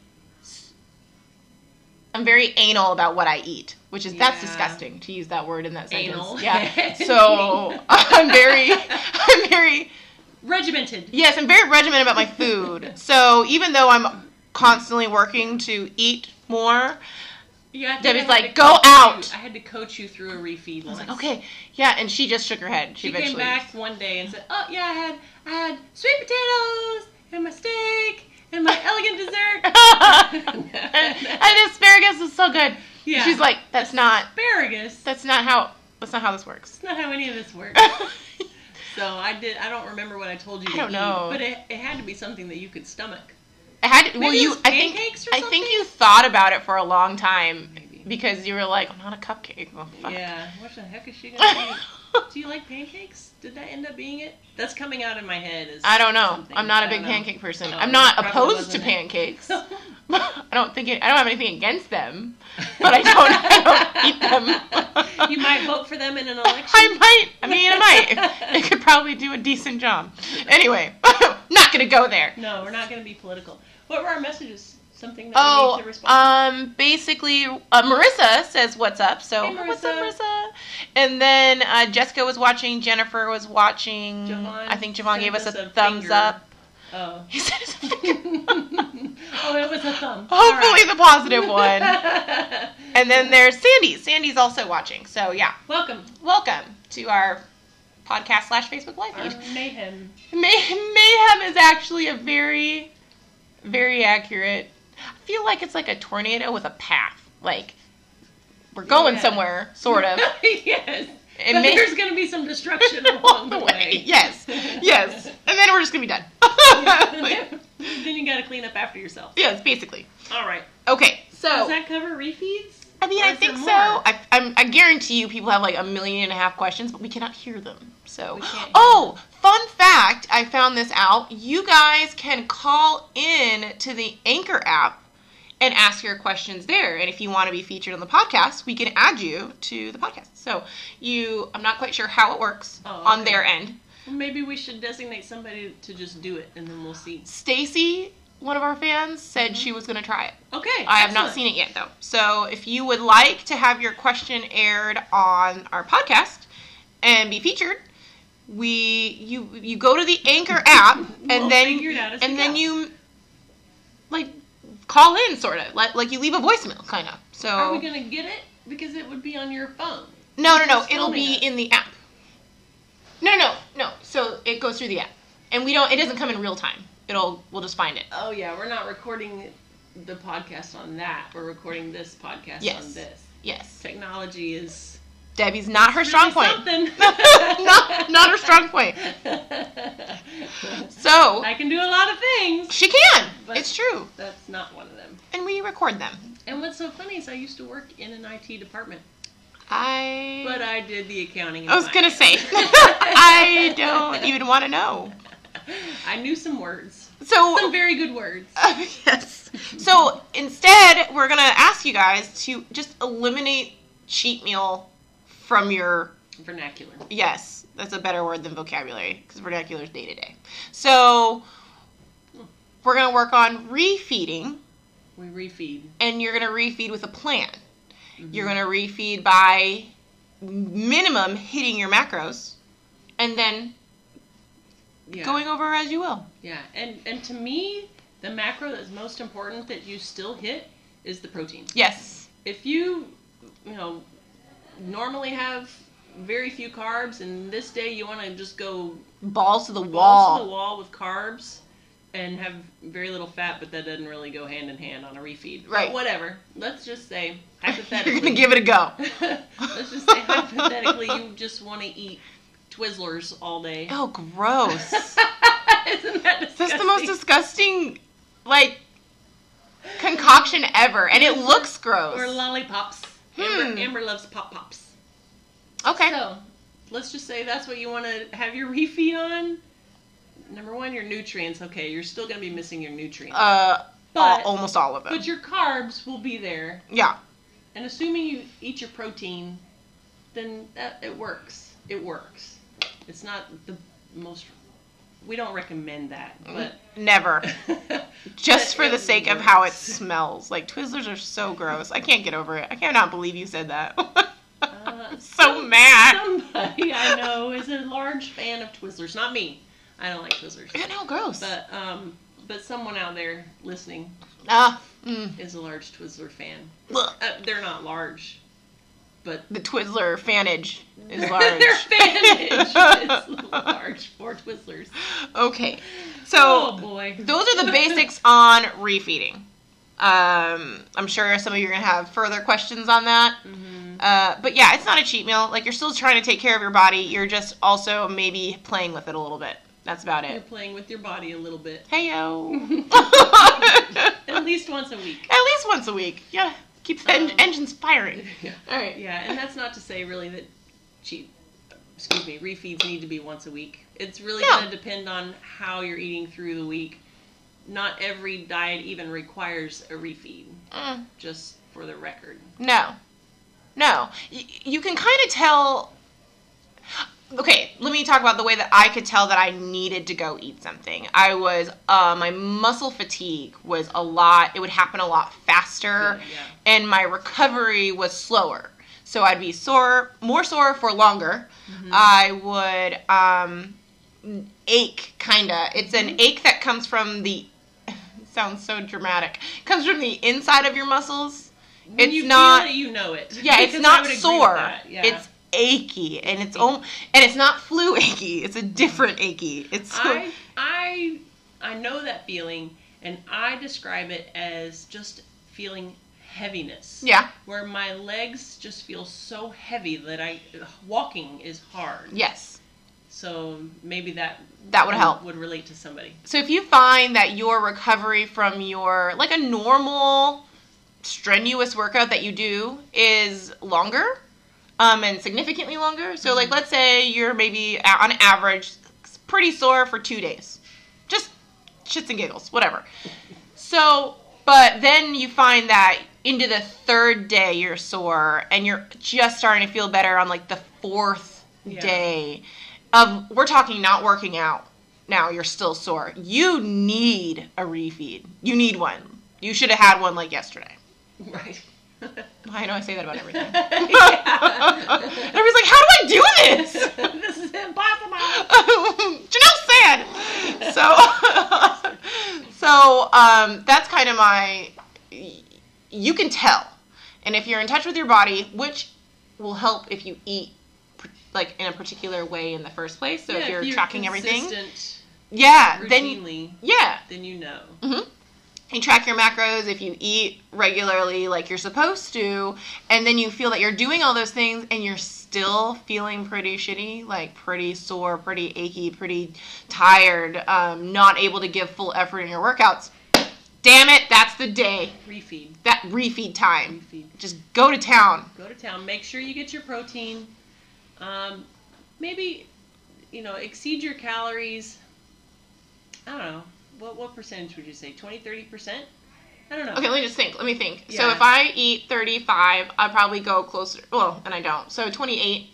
I'm very anal about what I eat, which is that's disgusting to use that word in that sentence. Anal. Yeah. So I'm very, I'm very regimented. Yes, I'm very regimented about my food. So even though I'm constantly working to eat more, Yeah, Debbie's like, "Go out." You. I had to coach you through a refeed. I was once. like, okay, yeah, and she just shook her head. She, She came back one day and said, "Oh yeah, I had I had sweet potatoes and my steak and my elegant dessert." and, and asparagus is so good. Yeah. She's like, that's not, asparagus. that's not how, that's not how this works. That's not how any of this works. so I did. I don't remember what I told you. I to don't eat, know. but it, it had to be something that you could stomach. I had, well, Maybe it you, I think, I think you thought about it for a long time Maybe. because you were like, I'm not a cupcake. Fuck. Yeah. What the heck is she gonna eat? Do you like pancakes? Did that end up being it? That's coming out in my head. As I don't know. something. I'm not a big pancake person. Oh, I'm not opposed to pancakes. I don't think it, I don't have anything against them, but I don't, I don't eat them. you might vote for them in an election. I might. I mean, I might. It could probably do a decent job. Anyway, not gonna go there. No, we're not going to be political. What were our messages? Something that we Oh, need to respond. um, basically, uh, Marissa says what's up. So Hey, what's up, Marissa. Marissa? And then uh, Jessica was watching. Jennifer was watching. Javon I think Javon gave us us a, a thumbs up. oh. He said his finger. oh, it was a thumb. Hopefully, the positive one. And then there's Sandy. Sandy's also watching. So yeah, welcome. welcome to our podcast slash Facebook live Our feed. mayhem. May- mayhem is actually a very, very accurate. I feel like it's like a tornado with a path. Like we're going Yeah. somewhere, sort of. yes. And may- there's going to be some destruction along the way. Yes, yes, and then we're just gonna be done. then you got to clean up after yourself. yes, basically. All right. Okay, so Does that cover refeeds? I mean, Or I think so. I, I'm, I guarantee you, people have like a million and a half questions, but we cannot hear them. So, oh, fun fact! I found this out. You guys can call in to the Anchor app and ask your questions there. And if you want to be featured on the podcast, we can add you to the podcast. So, you, I'm not quite sure how it works Oh, on their end. Maybe we should designate somebody to just do it, and then we'll see. Stacy, one of our fans, said mm-hmm. she was going to try it. Okay. I have not seen it yet though. So if you would like to have your question aired on our podcast and be featured, we you you go to the Anchor app and We'll then figure it out as and then go. you like call in sort of like like you leave a voicemail kind of. So Are we gonna get it? Because it would be on your phone. no no no it'll be in the app. No no no so it goes through the app and we don't it doesn't come in real time. It'll we'll just find it. Oh yeah, we're not recording the podcast on that. We're recording this podcast Yes. on this. Yes. Technology is Debbie's not her strong point. not not her strong point. So I can do a lot of things. She can. But- it's true. That's not one of them. And we record them. And what's so funny is I used to work in an IT department, I. but I did the accounting. I was gonna say. I don't even want to know. I knew some words, So. some very good words. yes. So instead, we're gonna ask you guys to just eliminate cheat meal from your Vernacular. yes, that's a better word than vocabulary because vernacular is day to day. So we're gonna work on refeeding, We refeed. and you're gonna refeed with a plan. Mm-hmm. You're gonna refeed by minimum hitting your macros, and then Yeah. going over as you will. Yeah, and and to me, the macro that's most important that you still hit is the protein. Yes. If you, you know, normally have very few carbs, and this day you want to just go Balls to the balls wall. to the wall with carbs and have very little fat, but that doesn't really go hand in hand on a refeed. But Right. whatever. Let's just say You're hypothetically. gonna give it a go. let's just say hypothetically you just want to eat Twizzlers all day. Oh, gross. Isn't that disgusting? That's the most disgusting, like, concoction ever, and it looks gross. Or lollipops. Hmm. Amber, Amber loves pop pops. Okay. So, let's just say that's what you want to have your refeed on. Number one, your nutrients. Okay, you're still going to be missing your nutrients. Uh, But- all, almost all of them. but your carbs will be there. yeah. And assuming you eat your protein, then that, it works. It works. It's not the most. We don't recommend that, but. Never. Just for the sake of how it smells. Like Twizzlers are so gross. I can't get over it. I cannot believe you said that. Uh, so some- mad. Somebody I know is a large fan of Twizzlers. Not me. I don't like Twizzlers. Yeah, know, gross. But um, but someone out there listening Ah, mm, is a large Twizzler fan. Uh, they're not large, but the Twizzler fanage is large. their fanage is large for Twizzlers. okay, so oh those are the basics on refeeding. Um, I'm sure some of you are gonna have further questions on that. Mhm. Uh, but yeah, it's not a cheat meal. Like you're still trying to take care of your body. You're just also maybe playing with it a little bit. That's about it. You're playing with your body a little bit. Hey yo. At least once a week. At least once a week. Yeah, keeps the en- Um, engines firing. Yeah. All right. Yeah, and that's not to say really that cheat, excuse me, refeeds need to be once a week. It's really No. going to depend on how you're eating through the week. Not every diet even requires a refeed, Mm, just for the record. no, no. Y- you can kind of tell. Okay, let me talk about the way that I could tell that I needed to go eat something. I was, uh, my muscle fatigue was a lot. It would happen a lot faster. Yeah, and my recovery was slower. So I'd be sore, more sore for longer. Mm-hmm. I would um, ache, kinda. It's an ache that comes from the. sounds so dramatic. Comes from the inside of your muscles. It's you not- feel it, you know it. Yeah, it's not would agree with sore. Yeah. It's achy, and it's om- and it's not flu achy. It's a different achy. It's I I I know that feeling, and I describe it as just feeling heaviness. yeah, Where my legs just feel so heavy that I walking is hard. yes, So maybe that that would help. Would relate to somebody. So if you find that your recovery from your like a normal strenuous workout that you do is longer um, and significantly longer. So like let's say you're maybe on average pretty sore for 2 days. Just shits and giggles, whatever. So but then you find that into the third day you're sore and you're just starting to feel better on like the fourth Yeah. day of we're talking not working out now you're still sore you need a refeed you need one you should have had one like yesterday Right. i know i say that about everything. Everybody's like how do i do this? This is impossible. Janelle said so so um that's kind of my you can tell. And if you're in touch with your body which will help if you eat like in a particular way in the first place. So Yeah, if you're, tracking everything yeah then yeah. then you know. hmm You track your macros if you eat regularly like you're supposed to, and then you feel that you're doing all those things and you're still feeling pretty shitty, like pretty sore, pretty achy, pretty tired, um, not able to give full effort in your workouts. Damn it, that's the day. Refeed. That refeed time. Refeed. Just go to town. Go to town. Make sure you get your protein. Um, maybe, you know, exceed your calories. I don't know. What what percentage would you say? 20, 30 percent? I don't know. Okay, let me just think. Let me think. So if I eat 35, I'd probably go closer. Well, and I don't. So 28,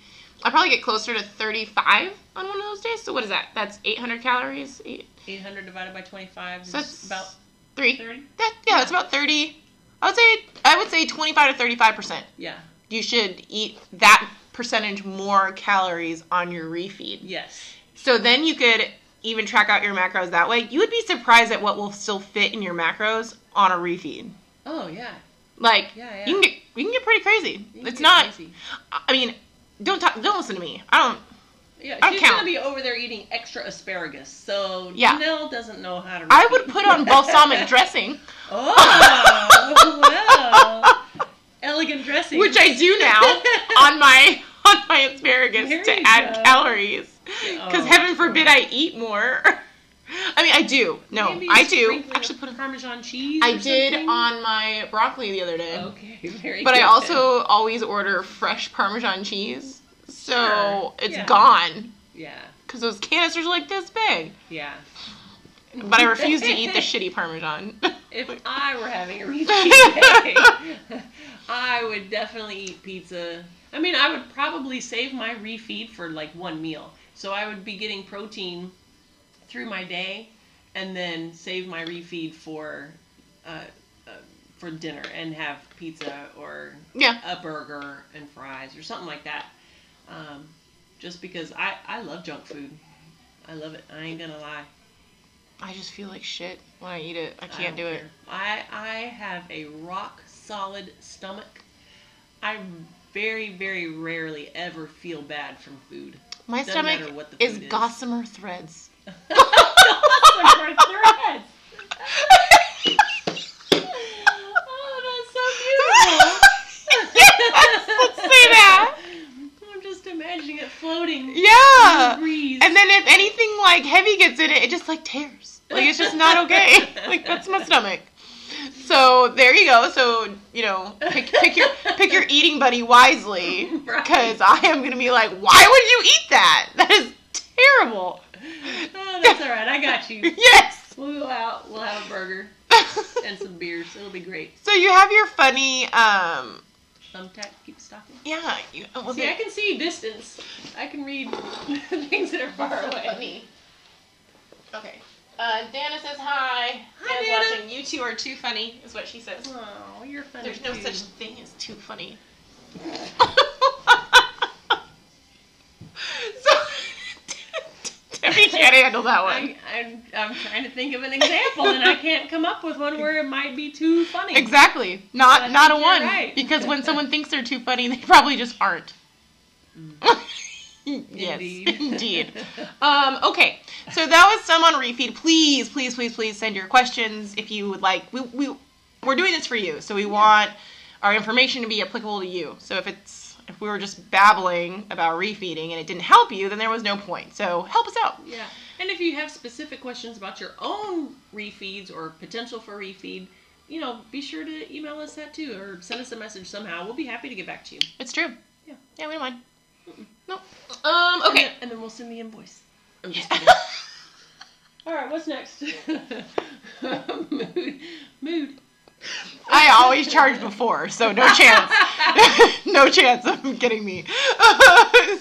I'd probably get closer to 35 on one of those days. So what is that? That's 800 calories. Eight, 800 divided by 25 is So that's about three. 30. That, yeah, it's about 30. I would say I would say 25 to 35 percent. Yeah. You should eat that percentage more calories on your refeed. Yes. So then you could even track out your macros that way. You would be surprised at what will still fit in your macros on a refeed. Oh yeah. Like Yeah, yeah. you can get you can get pretty crazy. It's not. crazy. I mean, don't talk. Don't listen to me. I don't. Yeah, I she's count. gonna be over there eating extra asparagus, so Yeah. Janelle doesn't know how to. I would put on balsamic dressing, Oh, well, elegant dressing, which I do now on my on my asparagus There to add go. calories. Because Oh, heaven forbid I eat more. I mean, I do. No, Maybe I do. Actually, put. A, Parmesan cheese. I did something? on my broccoli the other day. Okay, very. But I also always order fresh Parmesan cheese, so Sure, it's yeah. gone Yeah, because those canisters are like this big. yeah. But I refuse to eat the shitty Parmesan. If I were having a refeed day, I would definitely eat pizza. I mean, I would probably save my refeed for like one meal. So I would be getting protein through my day, and then save my refeed for uh, uh, for dinner and have pizza or yeah, a burger and fries or something like that. Um, just because I I love junk food. I love it. I ain't gonna lie. I just feel like shit when I eat it. I I can't don't do it. I I have a rock solid stomach. I very very rarely ever feel bad from food. My Doesn't stomach matter what the is food is. gossamer threads. oh, that's so beautiful. yes, let's say that. I'm just imagining it floating. Yeah. the. And then if anything like heavy gets in it, it just like tears. Like it's just not okay. like that's my stomach. So there you go. So you know, pick, pick your pick your eating buddy wisely, Right. because I am gonna be like, why would you eat that? That is terrible. Oh, that's all right. I got you. Yes. We'll go out. We'll have a burger and some beers. It'll be great. so you have your funny, um, Thumbtack, keep stocking. yeah. You, well, See, I can see distance. I can read things that are far away. funny. Okay. Uh, Dana says hi. Hi, Dana's Dana. watching. You two are too funny, is what she says. Oh, you're funny. There's no too. such thing as too funny. so, Debbie can't handle that one. I, I'm, I'm trying to think of an example, and I can't come up with one where it might be too funny. Exactly. Not not a one. right. Because when someone thinks they're too funny, they probably just aren't. yes, Indeed. indeed. Um, okay, so that was some on refeed. Please, please, please, please send your questions if you would like. We we we're doing this for you, so we want our information to be applicable to you. So if it's if we were just babbling about refeeding and it didn't help you, then there was no point. So help us out. Yeah. And if you have specific questions about your own refeeds or potential for refeed, you know, be sure to email us that too or send us a message somehow. We'll be happy to get back to you. It's true. Yeah. Yeah, we don't mind. No. Um. Okay. And then, and then we'll send the invoice. I'm just kidding. All right, what's next? Mood. Mood. I always charge before, so no chance. no chance of getting me.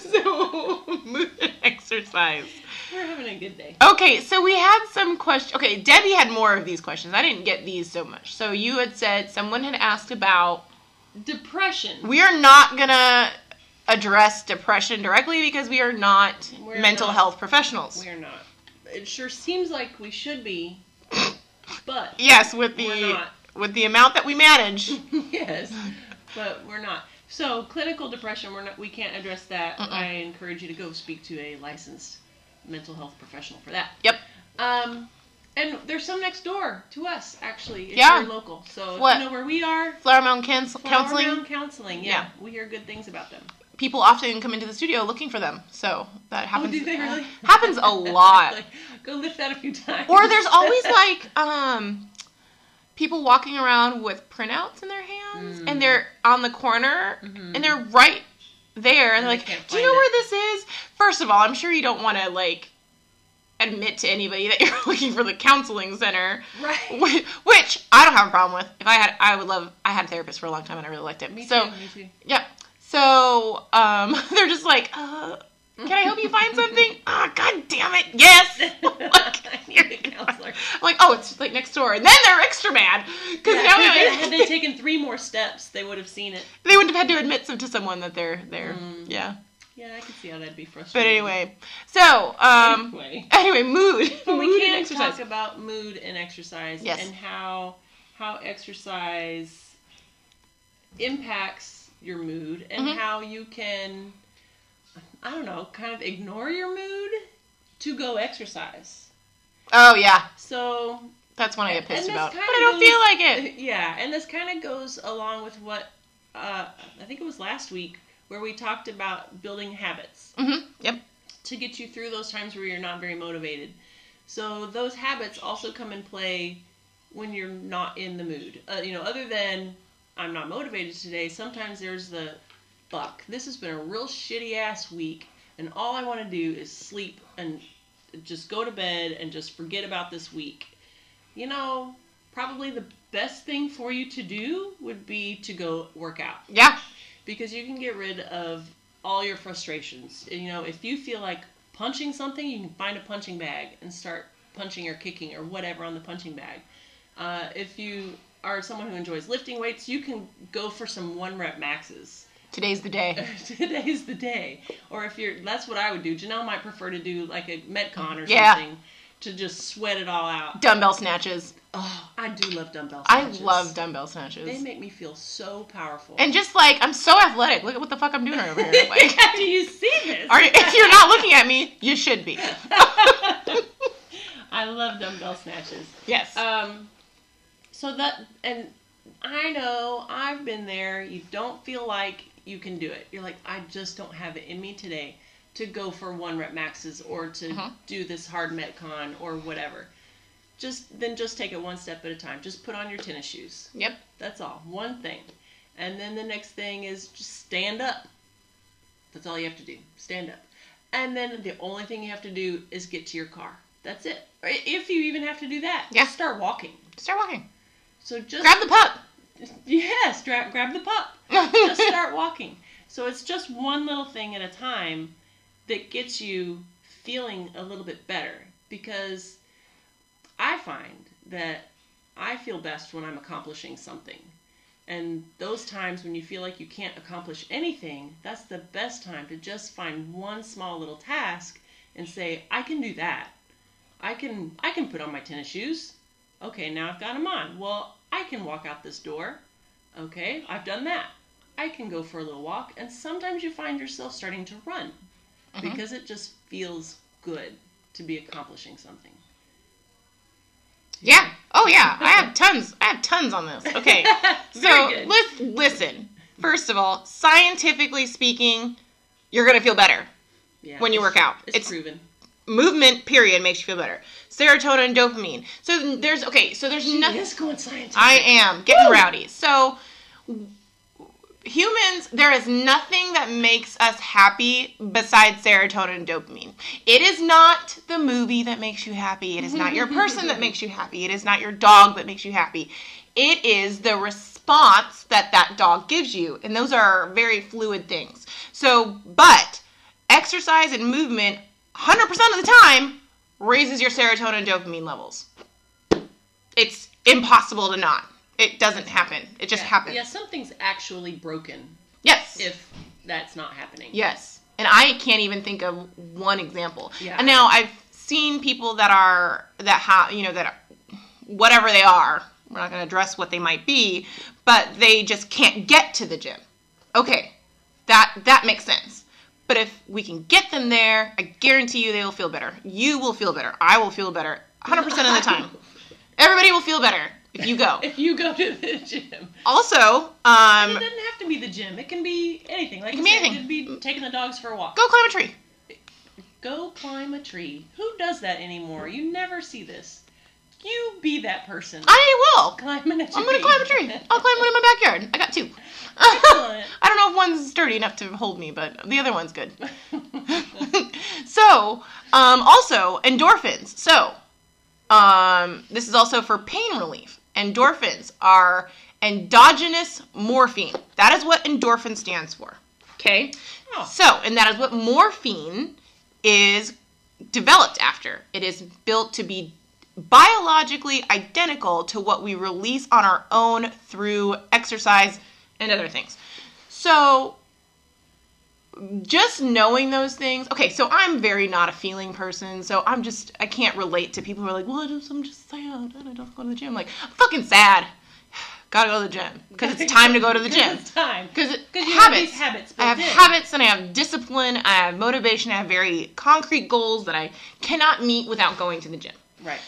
so, mood and exercise. We're having a good day. Okay, so we had some questions. Okay, Debbie had more of these questions. I didn't get these so much. So you had said someone had asked about. Depression. We are not gonna address depression directly because we are not We're mental not. health professionals. We're not. It sure seems like we should be, but Yes, with the We're not. with the amount that we manage. yes, but we're not. So clinical depression, we're not. We can't address that. Mm-mm. I encourage you to go speak to a licensed mental health professional for that. Yep. Um, and there's some next door to us actually. If Yeah. You're local, so if What? you know where we are. Flower Mountain Cans- Flower Counseling. Mound Counseling. Yeah, Yeah. we hear good things about them. People often come into the studio looking for them. So that happens. oh, do they really? happens a lot. like, go lift that a few times. or there's always like um people walking around with printouts in their hands Mm. and they're on the corner Mhm. and they're right there and And they're like, "Do you know it." where this is?" First of all, I'm sure you don't want to like admit to anybody that you're looking for the counseling center. Right. Whi- Which I don't have a problem with. If I had, I would love. I had a therapist for a long time and I really liked it. Me so too. Me too. yeah. So um, they're just like, uh, can I help you find something? Ah, god damn it, yes. like, counselor. I'm like, oh, it's like next door, and then they're extra mad because Yeah, now they, had they taken three more steps, they would have seen it. they wouldn't have had to admit some to someone that they're there. Mm. Yeah. Yeah, I can see how that'd be frustrating. But anyway, so um, anyway. anyway, mood, But we and can exercise. talk about mood and exercise Yes. and how how exercise impacts your mood and Mhm. how you can I don't know, kind of ignore your mood to go exercise. Oh yeah, So that's when I get pissed about. But I don't goes- feel like it. yeah, and this kind of goes along with what uh, I think it was last week where we talked about building habits hmm Yep. to get you through those times where you're not very motivated. So those habits also come in play when you're not in the mood. Uh, you know, other than I'm not motivated today, sometimes there's the fuck. This has been a real shitty ass week, and all I want to do is sleep and just go to bed and just forget about this week. You know, probably the best thing for you to do would be to go work out Yeah. because you can get rid of all your frustrations. You know, if you feel like punching something, you can find a punching bag and start punching or kicking or whatever on the punching bag. Uh, if you are someone who enjoys lifting weights, you can go for some one rep maxes. Today's the day. Today's the day. Or if you're, that's what I would do. Janelle might prefer to do like a Metcon or Yeah. something to just sweat it all out. Dumbbell snatches. Oh, I do love dumbbell snatches. I love dumbbell snatches. They make me feel so powerful. and just like I'm so athletic. Look at what the fuck I'm doing over here. Like, do you see this? are, if you're not looking at me, you should be. I love dumbbell snatches. yes. Um, so that and I know I've been there. You don't feel like you can do it. You're like, I just don't have it in me today to go for one rep maxes or to Mhm. do this hard metcon or whatever. Just then, just take it one step at a time. Just put on your tennis shoes. yep. That's all. One thing. And then the next thing is just stand up. That's all you have to do. Stand up. And then the only thing you have to do is get to your car. That's it. If you even have to do that, Yeah. just start walking. Start walking. So just Grab the pup. yes, dra- grab the pup. Just start walking. So it's just one little thing at a time that gets you feeling a little bit better because I find that I feel best when I'm accomplishing something. And those times when you feel like you can't accomplish anything, that's the best time to just find one small little task and say, I can do that. I can I can put on my tennis shoes. Okay, now I've got them on. Well, I can walk out this door. Okay, I've done that. I can go for a little walk, and sometimes you find yourself starting to run Mhm. because it just feels good to be accomplishing something. Yeah. Oh yeah. I have tons. I have tons on this. Okay. So let's listen. First of all, scientifically speaking, you're gonna feel better. Yeah, when you work out. It's, It's- proven. Movement, period, makes you feel better. Serotonin and dopamine. So there's okay. So there's She nothing. is going scientific. I am getting Woo! rowdy. So humans, there is nothing that makes us happy besides serotonin and dopamine. It is not the movie that makes you happy. It is not your person that makes you happy. It is not your dog that makes you happy. It is the response that that dog gives you. And those are very fluid things. So, but exercise and movement 100% of the time raises your serotonin and dopamine levels. It's impossible to not. It doesn't happen. It just yeah, happens. Yeah, something's actually broken Yes. if that's not happening. Yes. And I can't even think of one example. Yeah. And now I've seen people that are that have you know that are, whatever they are. We're not going to address what they might be, but they just can't get to the gym. Okay, that that makes sense. But if we can get them there, I guarantee you they will feel better. You will feel better. I will feel better 100% of the time. Everybody will feel better if you go. if you go to the gym. Also, It um, doesn't have to be the gym. It can be anything. Like It can be anything. It could be taking the dogs for a walk. go climb a tree. Go climb a tree. Who does that anymore? You never see this. You be that person. I will. Climbing a tree. I'm gonna climb a tree. I'll climb one in my backyard. I got two. Excellent. I don't know if one's sturdy enough to hold me, but the other one's good. so So, um, also endorphins. So, um, this is also for pain relief. Endorphins are endogenous morphine. That is what endorphin stands for. Okay? Oh. So, and that is what morphine is developed after. It is built to be biologically identical to what we release on our own through exercise and other things. So, just knowing those things. Okay, so I'm very not a feeling person, so I'm just I can't relate to people who are like, "Well, just, I'm just sad and I don't go to the gym." Like, I'm fucking sad. Gotta go to the gym because it's time to go to the gym. It's time. Because habits. have these habits. I have in. habits and I have discipline. I have motivation. I have very concrete goals that I cannot meet without going to the gym. Right.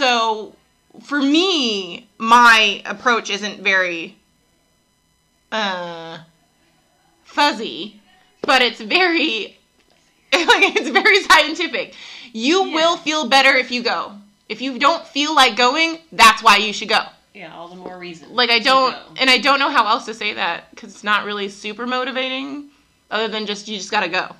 So for me, my approach isn't very uh fuzzy, but it's very like it's very scientific. You Yeah. will feel better if you go. If you don't feel like going, that's why you should go. Yeah, all the more reason. Like I don't and I don't know how else to say that cuz it's not really super motivating other than just you just got to go.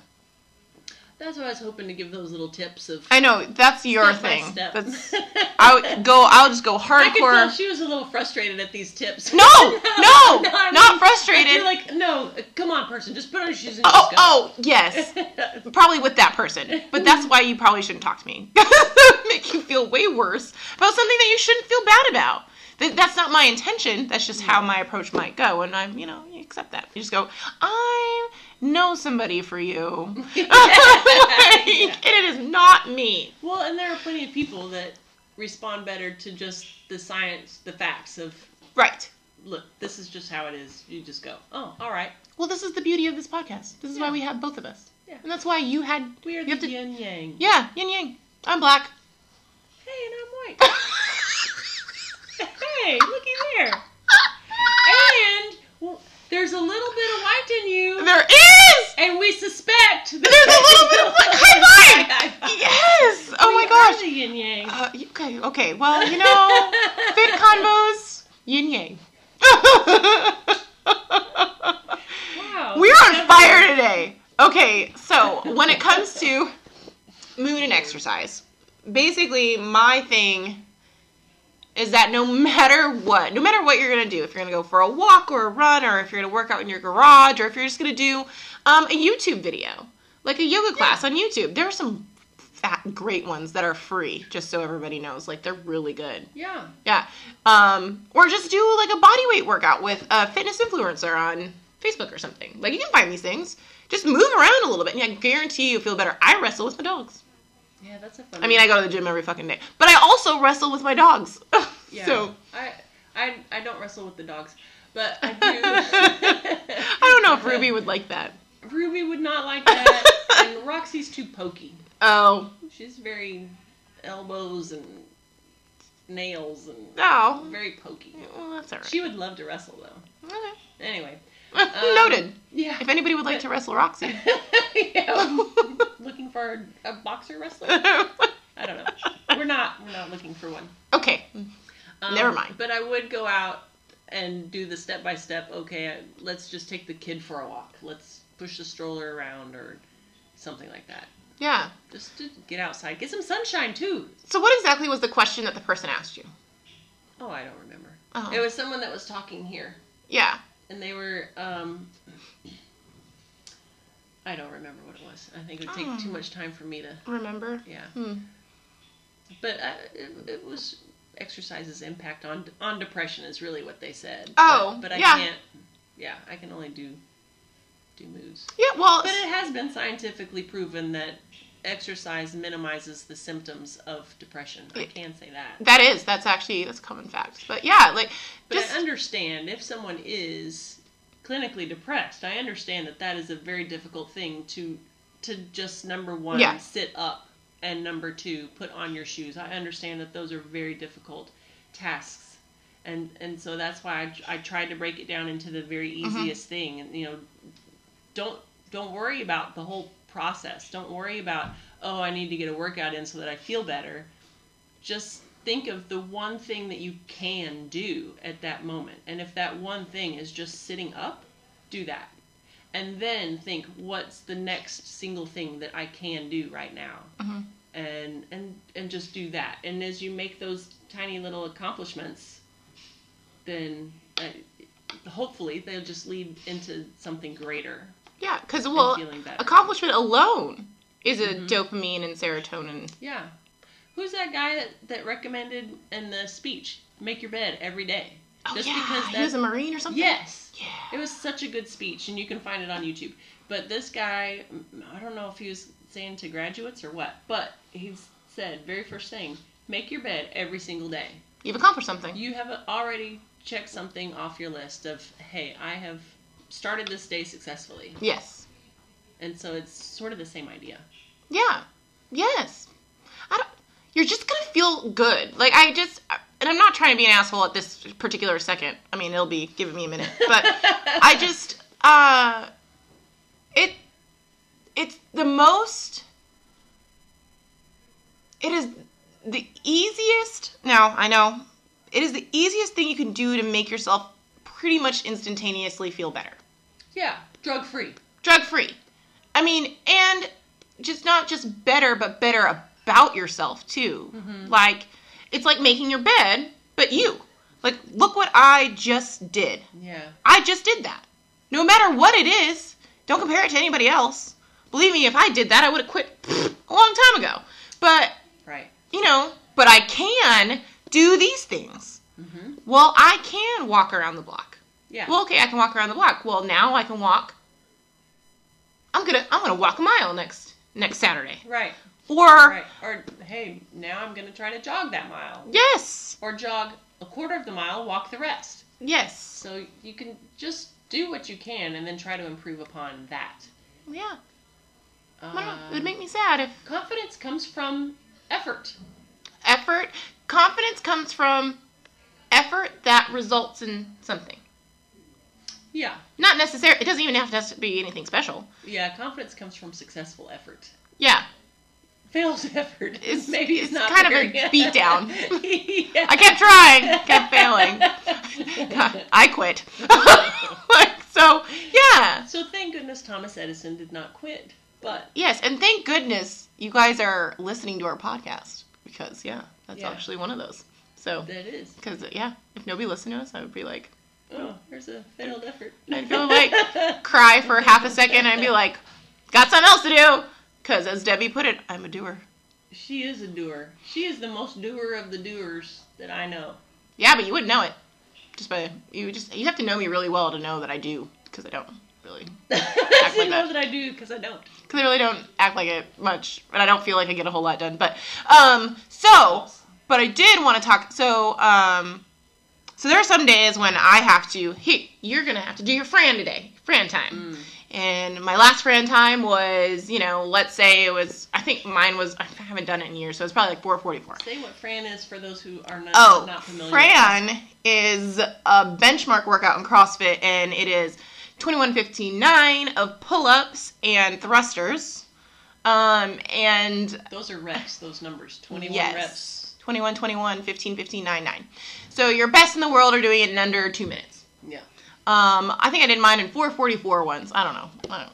That's why I was hoping to give those little tips of I know that's your step thing. step. That's I go I'll just go hardcore. I could tell she was a little frustrated at these tips. No, no, I not mean, frustrated. You're like, no, come on, person, just put on your shoes and Oh, just go. oh, yes. Probably with that person. But that's why you probably shouldn't talk to me. Make you feel way worse about something that you shouldn't feel bad about. That's not my intention. That's just how my approach might go. And I'm, you know, you accept that. You just go, I know somebody for you. Like, And it is not me. Well, and there are plenty of people that respond better to just the science, the facts of, Right. look, this is just how it is. You just go, oh, all right. Well, this is the beauty of this podcast. This is why we have both of us. Yeah. And that's why you had. We are You the to- yin yang. Yeah, yin yang. I'm black. Hey, and I'm white. hey, looky there. And well, there's a little bit of white in you, there is! and we suspect that There's a little bit of high five! High five. Yes! Oh We my are gosh. the yin yang. Uh, okay, okay. Well, you know, fit convos, yin yang. wow. We're on fire today. Okay, so when it comes to mood and exercise, basically my thing is that no matter what, no matter what you're gonna do, if you're gonna go for a walk or a run, or if you're gonna work out in your garage, or if you're just gonna do um, a YouTube video, like a yoga class on YouTube, there are some fat, great ones that are free, just so everybody knows. Like they're really good. Yeah. Yeah. Um, or just do like a body weight workout with a fitness influencer on Facebook or something. Like you can find these things. Just move around a little bit, and I guarantee you feel better. I wrestle with my dogs. Yeah, that's a fun. I mean, I go to the gym every fucking day, but I also wrestle with my dogs. yeah. So I, I, I don't wrestle with the dogs, but I do. I don't know if Ruby would like that. Ruby would not like that, and Roxy's too pokey. Oh, She's very elbows and nails and oh, very pokey. well, that's alright. She would love to wrestle though. Okay. Anyway. Um, Noted. Yeah. If anybody would like to wrestle Roxy. yeah. Looking for a boxer wrestler? I don't know. We're not. We're not looking for one. okay. Um, Never mind. But I would go out and do the step by step. Okay, let's just take the kid for a walk. Let's push the stroller around or something like that. Yeah. Just to get outside, get some sunshine too. So what exactly was the question that the person asked you? Oh, I don't remember. Oh. It was someone that was talking here, Yeah. And they were. um I don't remember what it was. I think it would take Oh. too much time for me to. Remember? Yeah, Hmm. but I, it, it was exercise's impact on on depression is really what they said. Oh, but, but I yeah. can't. Yeah, I can only do do moves. Yeah. Well. But it has been scientifically proven that exercise minimizes the symptoms of depression. I can say that. That is, that's actually that's a common fact. But yeah, like But just I understand if someone is clinically depressed, I understand that that is a very difficult thing to to just number one Yeah. sit up and number two put on your shoes. I understand that those are very difficult tasks. And and so that's why I, I tried to break it down into the very Mm-hmm. easiest thing and you know don't don't worry about the whole process. Don't worry about oh I need to get a workout in so that I feel better. Just think of the one thing that you can do at that moment. And if that one thing is just sitting up, do that. and then think what's the next single thing that I can do right now, Mhm. and and and just do that. And as you make those tiny little accomplishments, then uh, hopefully they'll just lead into something greater. Yeah, because well, accomplishment alone is a Mhm. dopamine and serotonin. Yeah. Who's that guy that, that recommended in the speech, make your bed every day? Oh Just yeah, because he was a marine or something. Yes. Yeah. It was such a good speech, and you can find it on YouTube. But this guy, I don't know if he was saying to graduates or what, but he said, very first thing, make your bed every single day. You've accomplished something. You have already checked something off your list of, hey, I have started this day successfully. Yes. And so it's sort of the same idea. Yeah. Yes. I don't. You're just gonna feel good. Like I just, and I'm not trying to be an asshole at this particular second. I mean, it'll be giving me a minute, but I just, uh, it, it's the most. It is the easiest. Now I know it is the easiest thing you can do to make yourself pretty much instantaneously feel better Yeah, drug free. drug free. I mean, and just not just better, but better about yourself too. Like, it's like making your bed, but you. Like, look what I just did. Yeah. I just did that. No matter what it is, don't compare it to anybody else. Believe me, if I did that, I would have quit a long time ago. But, Right. you know, but I can do these things. hmm Well, I can walk around the block. Yeah. Well, okay, I can walk around the block. Well, now I can walk. I'm gonna I'm gonna walk a mile next next Saturday. right. Or Right. Or hey, now I'm gonna try to jog that mile, yes, or jog a quarter of the mile, walk the rest. yes, So you can just do what you can, and then try to improve upon that. yeah. Don't. It um, would make me sad if confidence comes from effort. effort, confidence comes from effort that results in something. Yeah. Not necessarily. It doesn't even have to be anything special. Yeah. Confidence comes from successful effort. Yeah, Failed effort It's- maybe it's, it's not kind of a beat down. yeah. I kept trying, kept failing. God, I quit. like so, yeah. So thank goodness Thomas Edison did not quit. But Yes, and thank goodness you guys are listening to our podcast because yeah, that's Yeah. actually one of those. So that is. because yeah, if nobody listened to us, I would be like Oh, there's a failed effort. I'd go like cry for half a second and be like, got something else to do. Because as Debbie put it, I'm a doer. She is a doer. She is the most doer of the doers that I know. Yeah, but you wouldn't know it just by you just you have to know me really well to know that I do because I don't really I like know that. that I do because I don't. because I really don't act like it much, and I don't feel like I get a whole lot done. But um, so but I did want to talk. So um, so there are some days when I have to. Hey, you're gonna have to do your Fran today, Fran time. Mm. And my last Fran time was, you know, let's say it was. I think mine was. I haven't done it in years, so it's probably like 4:44. Say what Fran is for those who are not, Oh, not familiar. Fran is a benchmark workout in CrossFit, and it is 21:15.9 of pull-ups and thrusters. Um, and Those are reps. Those numbers. Twenty-one yes, reps. 21, 21, 15, 15, 9, 9. So your best in the world are doing it in under two minutes. Yeah. Um, I think I did mine in 444 once. I don't know. I don't know.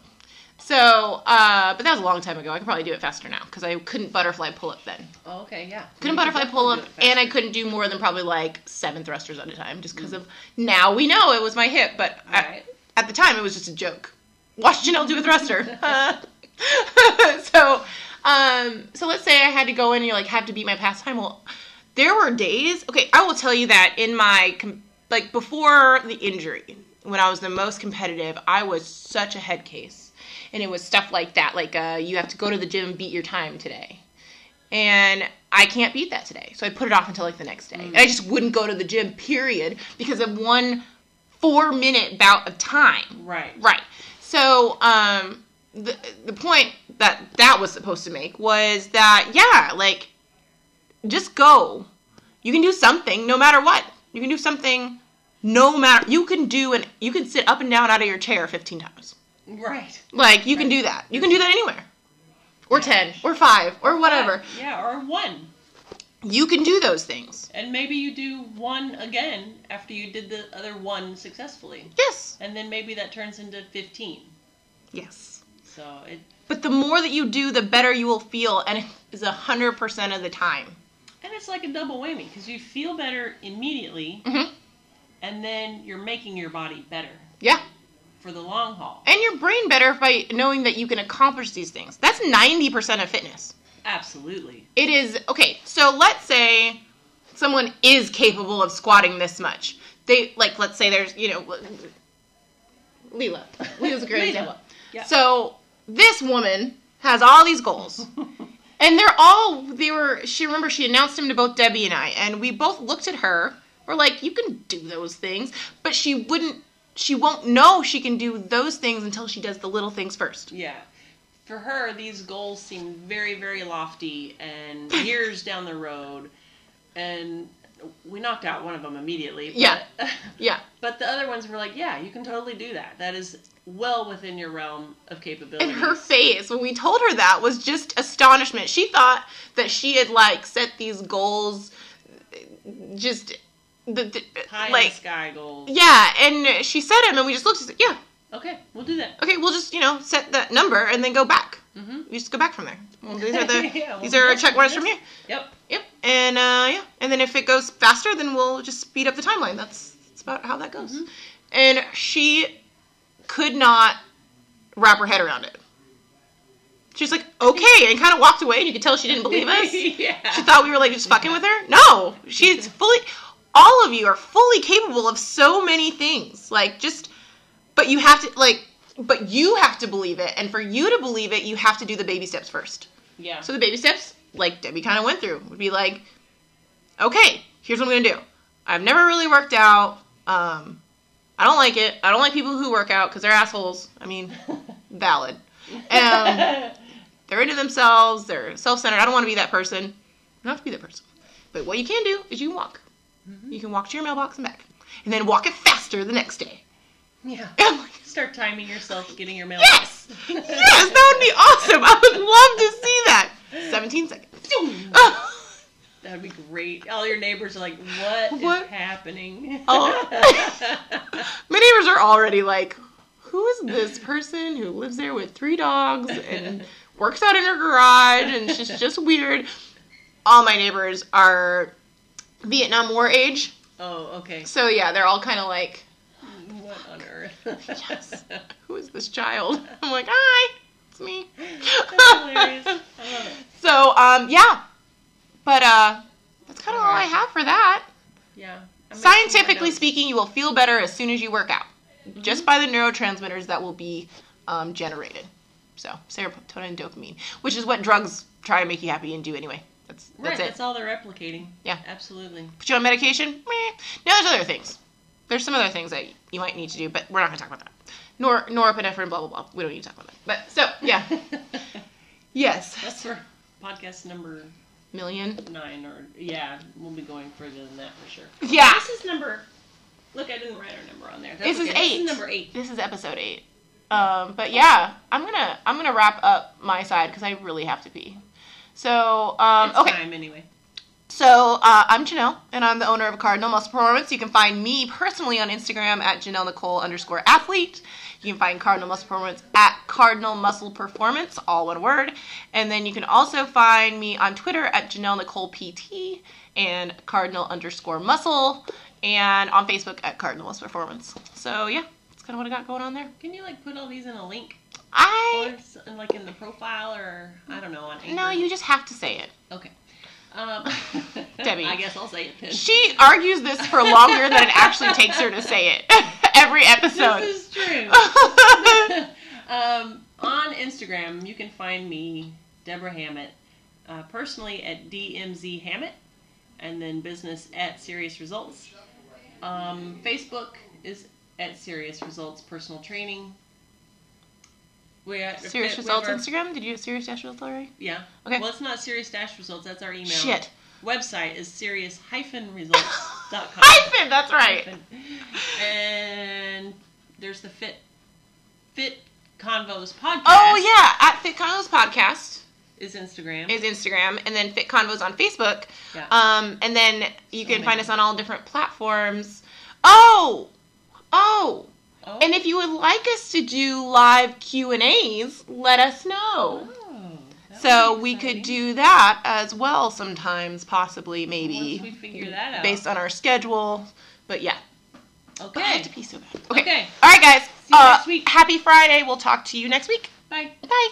So, uh, but that was a long time ago. I could probably do it faster now because I couldn't butterfly pull up then. Oh, okay. Yeah. Couldn't butterfly pull up, do it faster. and I couldn't do more than probably like seven thrusters at a time just because of now we know it was my hip, but at, Right. at the time it was just a joke. Watch Janelle do a thruster. so, um, so let's say I had to go in and you like have to beat my past time. Well, there were days. Okay, I will tell you that in my like before the injury, when I was the most competitive, I was such a head case, and it was stuff like that. Like uh, you have to go to the gym and beat your time today and I can't beat that today. So I put it off until like the next day. And I just wouldn't go to the gym, period, because of one four minute bout of time. Right. Right. So um, the the point that that was supposed to make was that yeah, like just go. You can do something no matter what. You can do something no matter. You can do and you can sit up and down out of your chair fifteen times. Right. Like you can do that. You can do that anywhere. Or ten, or five, or whatever. Yeah, or one. You can do those things. And maybe you do one again after you did the other one successfully. Yes. And then maybe that turns into 15. Yes. So it But the more that you do, the better you will feel, and it is a hundred percent of the time. and it's like a double whammy because you feel better immediately, Mhm. and then you're making your body better Yeah. for the long haul. And your brain better by knowing that you can accomplish these things. That's ninety percent of fitness. Absolutely. It is okay. So let's say someone is capable of squatting this much. They like, let's say there's, you know, Leela. Leela's a great example. Yeah. So this woman has all these goals. And they're all they were she remember she announced them to both Debbie and I and we both looked at her. We're like, you can do those things, but she wouldn't she won't know she can do those things until she does the little things first. Yeah. For her, these goals seem very, very lofty and years down the road. And we knocked out one of them immediately. But, Yeah. Yeah. But the other ones were like, yeah, you can totally do that. That is well within your realm of capability. And her face when we told her that was just astonishment. She thought that she had like set these goals just the, the High like sky goals. yeah, and she said them and we just looked "Yeah, Okay, we'll do that. okay, we'll just, you know, set that number and then go back. Mm-hmm. We just go back from there. Well, these are the Yeah, well, these are our check marks from here. Yep. Yep. And uh yeah, and then if it goes faster, then we'll just speed up the timeline. That's that's about how that goes. Mhm. And she could not wrap her head around it. She's like, okay, and kind of walked away, and you could tell she didn't believe us. yeah. She thought we were like just fucking with her. No, she's fully. All of you are fully capable of so many things. Like just, but you have to like, but you have to believe it, and for you to believe it, you have to do the baby steps first. yeah. So the baby steps, like Debbie kind of went through, would be like, okay, here's what I'm gonna do. I've never really worked out. Um, I don't like it. I don't like people who work out because they're assholes. I mean, valid. Um, they're into themselves. They're self-centered. I don't want to be that person. You don't have to be that person. But what you can do is you can walk. Mhm. You can walk to your mailbox and back, and then walk it faster the next day. Yeah. And I'm like, Start timing yourself getting your mail. yes, yes, that would be awesome. I would love to see that. 17 seconds. That would be great. All your neighbors are like, "What is happening?" Oh. My neighbors are already like, who is this person who lives there with three dogs and works out in her garage and she's just weird? All my neighbors are Vietnam War age. oh, okay. So yeah, they're all kind of like, What on earth? Yes. who is this child? I'm like, hi, it's me. That's hilarious. I love it. So um yeah, but uh that's kind of all I have for that. Yeah. I'm Scientifically speaking, you will feel better as soon as you work out, just by the neurotransmitters that will be um, generated. So serotonin and dopamine, which is what drugs try to make you happy and do anyway. That's Right, that's it. that's all they're replicating. Yeah. Absolutely. Put you on medication. Meh. Now there's other things. There's some other things that you might need to do, but we're not going to talk about that. Nor norepinephrine, blah blah blah. We don't need to talk about that. But so yeah, yes, That's for podcast number million nine or yeah, we'll be going further than that for sure. Yeah, This is number. Look, I didn't write our number on there. That's This is eight. This is number eight. this is episode eight. Um, but yeah, I'm gonna I'm gonna wrap up my side because I really have to pee. So um, It's okay, time anyway. So uh, I'm Janelle, and I'm the owner of Cardinal Muscle Performance. You can find me personally on Instagram at Janelle Nicole underscore athlete. You can find Cardinal Muscle Performance at Cardinal Muscle Performance, all one word. And then you can also find me on Twitter at Janelle Nicole PT and Cardinal underscore Muscle, and on Facebook at Cardinal Muscle Performance. So yeah, that's kind of what I got going on there. Can you like put all these in a link I or like in the profile or I don't know on Anchor? no, you just have to say it. Okay. Um, Debbie. I guess I'll say it then. She argues this for longer than it actually takes her to say it every episode. This is true. um, on Instagram, you can find me, Deborah Hammett, uh, personally at DMZ Hammett, and then business at Serious Results. Um, Facebook is at Serious Results Personal Training. We at Serious we Results have Instagram? Did you get Serious Dash Results already? Yeah. Okay. Well, it's not Serious Dash Results. That's our email. Shit. Website is serious-results.com. Hyphen, that's right. And there's the Fit Fit Convos podcast. Oh yeah, at Fit Convos Podcast is Instagram. is Instagram, and then Fit Convos on Facebook. Yeah. Um, and then you So can find us on all different platforms. Oh, oh, Oh. And if you would like us to do live Q and A's, let us know. Oh, So we could do that as well sometimes, possibly, maybe. Once we figure that out. Based on our schedule. But yeah. But I have Okay. to pee so bad. Okay. Okay. All right, guys. See you uh, next week. Happy Friday. We'll talk to you next week. Bye. Bye.